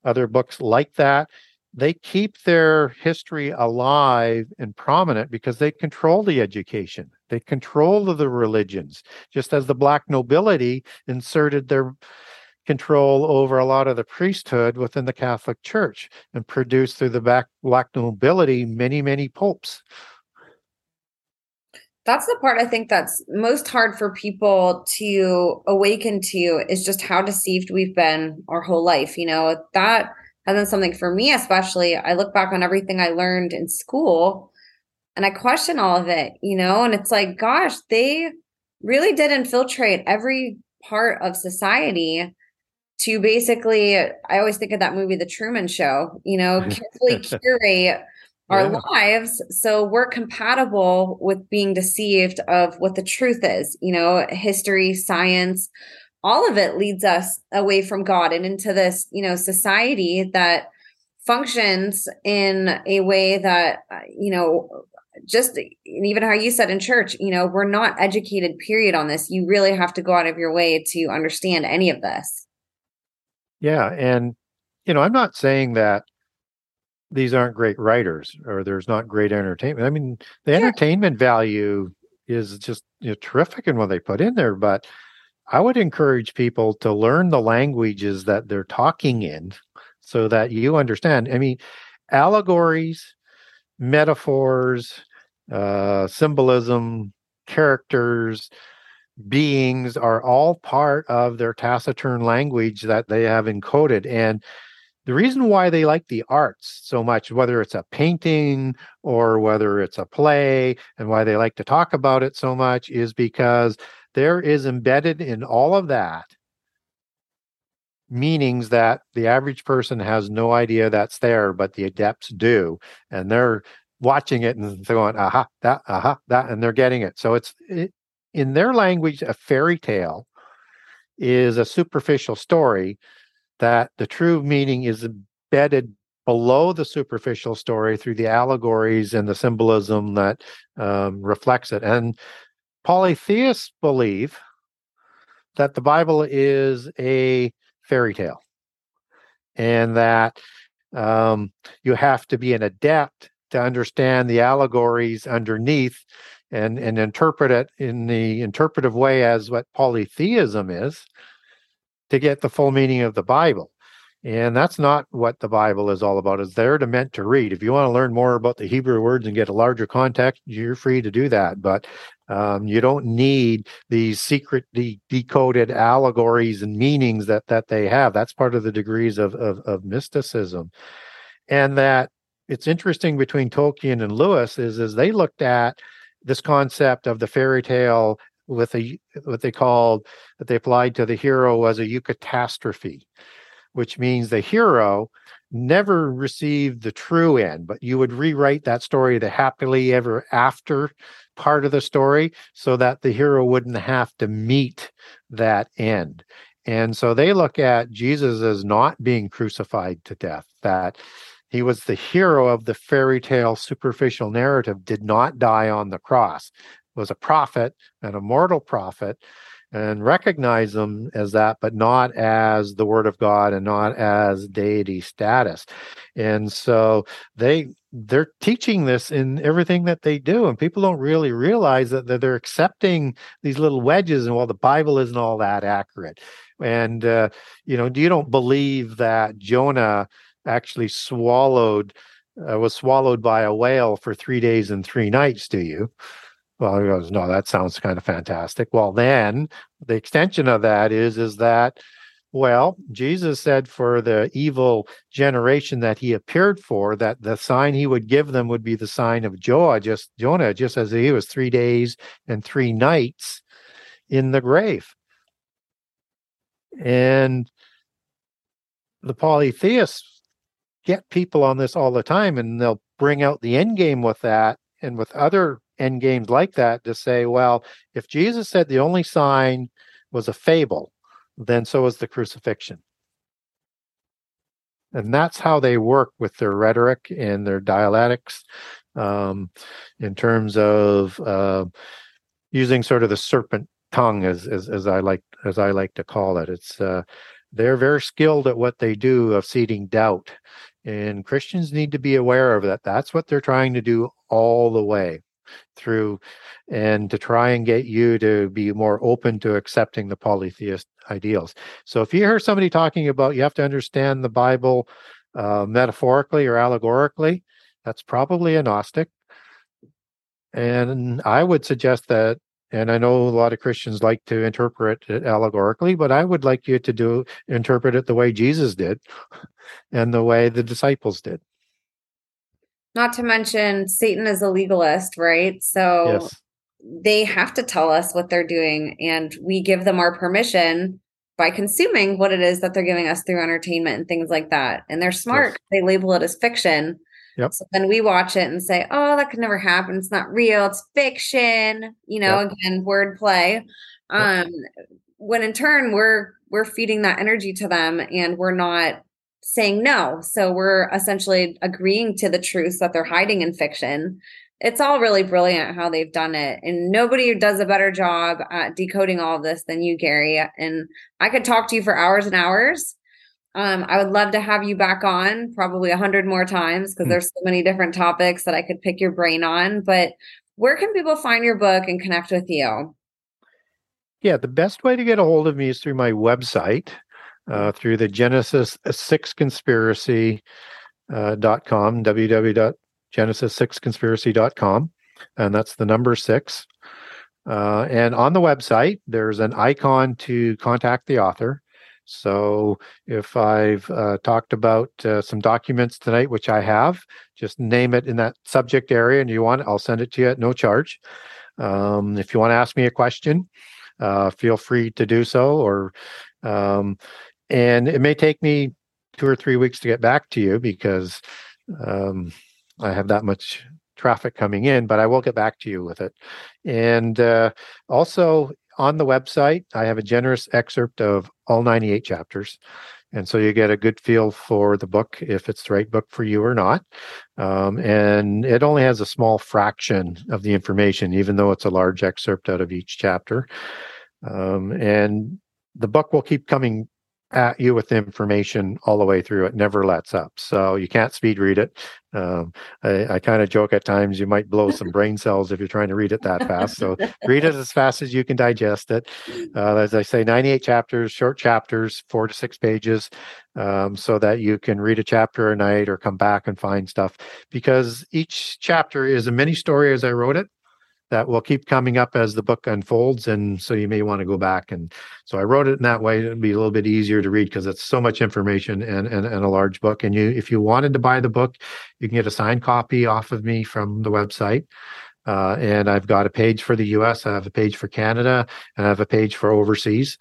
other books like that they keep their history alive and prominent because they control the education they control the religions just as the black nobility inserted their control over a lot of the priesthood within the catholic church and produced through the black, black nobility many many popes that's the part I think that's most hard for people to awaken to is just how deceived we've been our whole life. You know, that and then something for me, especially, I look back on everything I learned in school and I question all of it, you know, and it's like, gosh, they really did infiltrate every part of society to basically, I always think of that movie, The Truman Show, you know, (laughs) carefully curate our yeah. lives so we're compatible with being deceived of what the truth is, you know, history, science, all of it leads us away from God and into this, you know, society that functions in a way that, uh, you know, just even how you said in church, you know, we're not educated, period, on this. You really have to go out of your way to understand any of this. Yeah. And, you know, I'm not saying that these aren't great writers or there's not great entertainment. I mean, the yeah. entertainment value is just you know, terrific in what they put in there, but I would encourage people to learn the languages that they're talking in so that you understand. I mean, allegories, metaphors, uh, symbolism, characters, beings are all part of their taciturn language that they have encoded. And the reason why they like the arts so much, whether it's a painting or whether it's a play, and why they like to talk about it so much, is because there is embedded in all of that meanings that the average person has no idea that's there, but the adepts do. And they're watching it and going, aha, that, aha, that, and they're getting it. So it's it, in their language, a fairy tale is a superficial story that the true meaning is embedded below the superficial story through the allegories and the symbolism that um, reflects it. And polytheists believe that the Bible is a fairy tale and that um, you have to be an adept to understand the allegories underneath and, and interpret it in the interpretive way as what polytheism is to get the full meaning of the Bible. And that's not what the Bible is all about. It's there to meant to read. If you want to learn more about the Hebrew words and get a larger context, you're free to do that. But um, you don't need these secret de- decoded allegories and meanings that that they have. That's part of the degrees of, of, of mysticism. And that it's interesting between Tolkien and Lewis is is they looked at this concept of the fairy tale with a what they called that they applied to the hero as a eucatastrophe which means the hero never received the true end, but you would rewrite that story, the happily ever after part of the story, so that the hero wouldn't have to meet that end. And so they look at Jesus as not being crucified to death, that he was the hero of the fairy tale superficial narrative, did not die on the cross, was a prophet, an immortal prophet, and recognize him as that, but not as the word of God and not as deity status. And so they they're teaching this in everything that they do, and people don't really realize that, that they're accepting these little wedges, and well, the Bible isn't all that accurate. And uh, you know, you don't believe that Jonah actually swallowed uh, was swallowed by a whale for three days and three nights, do you? Well, he goes, no, that sounds kind of fantastic. Well, then the extension of that is, is that, well, Jesus said for the evil generation that he appeared for, that the sign he would give them would be the sign of Jonah, just Jonah, just as he was three days and three nights in the grave. And the polytheists get people on this all the time, and they'll bring out the end game with that and with other end games like that to say, well, if Jesus said the only sign was a fable, then so is the crucifixion. And that's how they work with their rhetoric and their dialectics um, in terms of uh, using sort of the serpent tongue, as, as, as I like as I like to call it. It's uh, they're very skilled at what they do of seeding doubt, and Christians need to be aware of that. That's what they're trying to do all the way through and to try and get you to be more open to accepting the polytheist ideals. So if you hear somebody talking about you have to understand the Bible uh, metaphorically or allegorically, that's probably a Gnostic. And I would suggest that, and I know a lot of Christians like to interpret it allegorically, but I would like you to do interpret it the way Jesus did (laughs) and the way the disciples did. Not to mention, Satan is a legalist, right? So yes. they have to tell us what they're doing, and we give them our permission by consuming what it is that they're giving us through entertainment and things like that. And they're smart; yes. they label it as fiction. Yep. So then we watch it and say, "Oh, that could never happen. It's not real. It's fiction." You know, yep. again, wordplay. Um, when in turn we're we're feeding that energy to them, and we're not saying no. So we're essentially agreeing to the truths that they're hiding in fiction. It's all really brilliant how they've done it. And nobody does a better job at decoding all of this than you, Gary. And I could talk to you for hours and hours. Um, I would love to have you back on probably a hundred more times because mm. there's so many different topics that I could pick your brain on. But where can people find your book and connect with you? Yeah, the best way to get a hold of me is through my website, uh, through the Genesis Six Conspiracy uh, dot com, www.genesis6conspiracy.com, and that's the number six. Uh, and on the website, there's an icon to contact the author. So if I've uh, talked about uh, some documents tonight, which I have, just name it in that subject area and you want it, I'll send it to you at no charge. Um, if you want to ask me a question, uh, feel free to do so. Or um, and it may take me two or three weeks to get back to you because um, I have that much traffic coming in, but I will get back to you with it. And uh, also on the website, I have a generous excerpt of all 98 chapters. And so you get a good feel for the book, if it's the right book for you or not. Um, and it only has a small fraction of the information, even though it's a large excerpt out of each chapter. Um, and the book will keep coming at you with information all the way through. It never lets up. So you can't speed read it. Um, I, I kind of joke at times you might blow some brain cells if you're trying to read it that fast. So read it as fast as you can digest it. Uh, as I say, 98 chapters, short chapters, four to six pages, um, so that you can read a chapter a night or come back and find stuff. Because each chapter is a mini story as I wrote it that will keep coming up as the book unfolds and so you may want to go back. And so i wrote it in that way it'd be a little bit easier to read because it's so much information and, and, and a large book. And you if you wanted to buy the book you can get a signed copy off of me from the website uh, and I've got a page for the US, I have a page for Canada, and I have a page for overseas.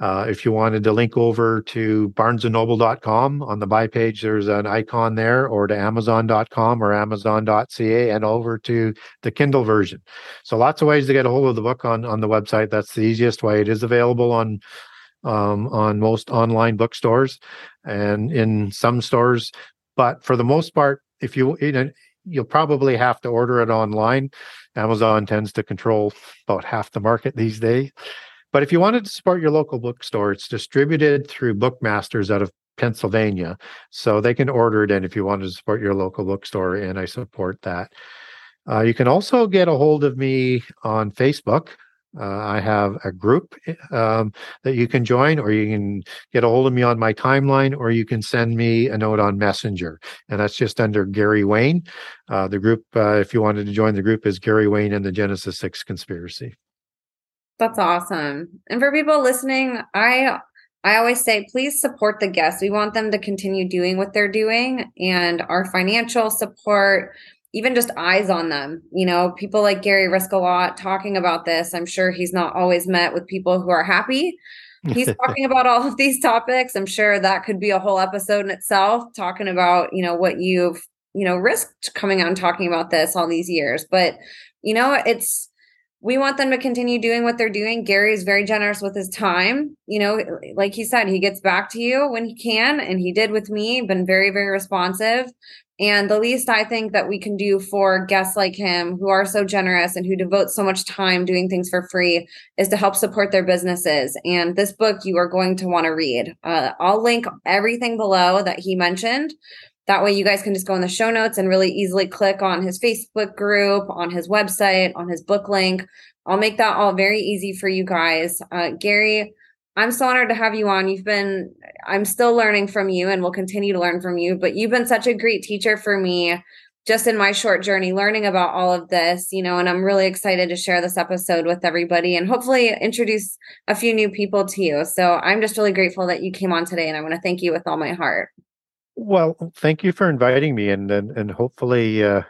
Uh, if you wanted to link over to barnesandnoble.com on the buy page, there's an icon there, or to amazon.com or amazon.ca, and over to the Kindle version. So lots of ways to get a hold of the book on, on the website. That's the easiest way. It is available on um, on most online bookstores and in some stores, but for the most part, if you, you know, you'll probably have to order it online. Amazon tends to control about half the market these days. But if you wanted to support your local bookstore, it's distributed through Bookmasters out of Pennsylvania. So they can order it in if you wanted to support your local bookstore, and I support that. Uh, you can also get a hold of me on Facebook. Uh, I have a group um, that you can join, or you can get a hold of me on my timeline, or you can send me a note on Messenger. And that's just under Gary Wayne. Uh, the group, uh, if you wanted to join the group, is Gary Wayne and the Genesis 6 Conspiracy. That's awesome. And for people listening, I I always say please support the guests. We want them to continue doing what they're doing and our financial support even just eyes on them. You know, people like Gary risk a lot talking about this. I'm sure he's not always met with people who are happy. He's (laughs) talking about all of these topics. I'm sure that could be a whole episode in itself, talking about, you know, what you've, you know, risked coming out and talking about this all these years. But, you know, it's, we want them to continue doing what they're doing. Gary is very generous with his time. You know, like he said, he gets back to you when he can, and he did with me, been very, very responsive. And the least I think that we can do for guests like him who are so generous and who devote so much time doing things for free is to help support their businesses. And this book you are going to want to read. Uh, I'll link everything below that he mentioned. That way, you guys can just go in the show notes and really easily click on his Facebook group, on his website, on his book link. I'll make that all very easy for you guys. Uh, Gary, I'm so honored to have you on. You've been, I'm still learning from you and will continue to learn from you, but you've been such a great teacher for me just in my short journey learning about all of this, you know, and I'm really excited to share this episode with everybody and hopefully introduce a few new people to you. So I'm just really grateful that you came on today and I want to thank you with all my heart. Well, thank you for inviting me and and, and hopefully uh,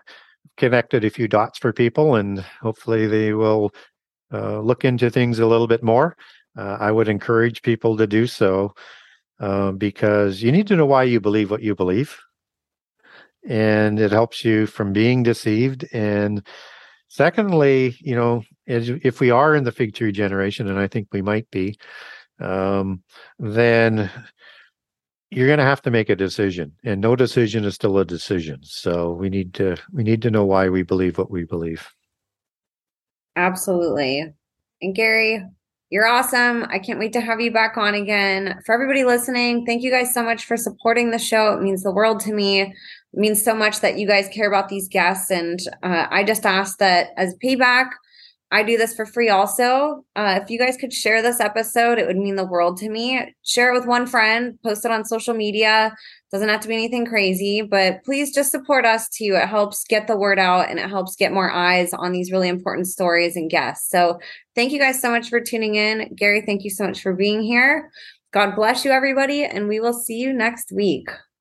connected a few dots for people and hopefully they will uh, look into things a little bit more uh, I would encourage people to do so uh, because you need to know why you believe what you believe. And it helps you from being deceived. And secondly, you know, if we are in the fig tree generation, and I think we might be, um, then you're going to have to make a decision and no decision is still a decision so we need to we need to know why we believe what we believe absolutely and gary You're awesome. I can't wait to have you back on again. For everybody listening, thank you guys so much for supporting the show. It means the world to me. It means so much that you guys care about these guests. And uh, I just ask that as payback, I do this for free also. Uh, if you guys could share this episode, it would mean the world to me. Share it with one friend, post it on social media. Doesn't have to be anything crazy, but please just support us too. It helps get the word out and it helps get more eyes on these really important stories and guests. So thank you guys so much for tuning in. Gary, thank you so much for being here. God bless you, everybody, and we will see you next week.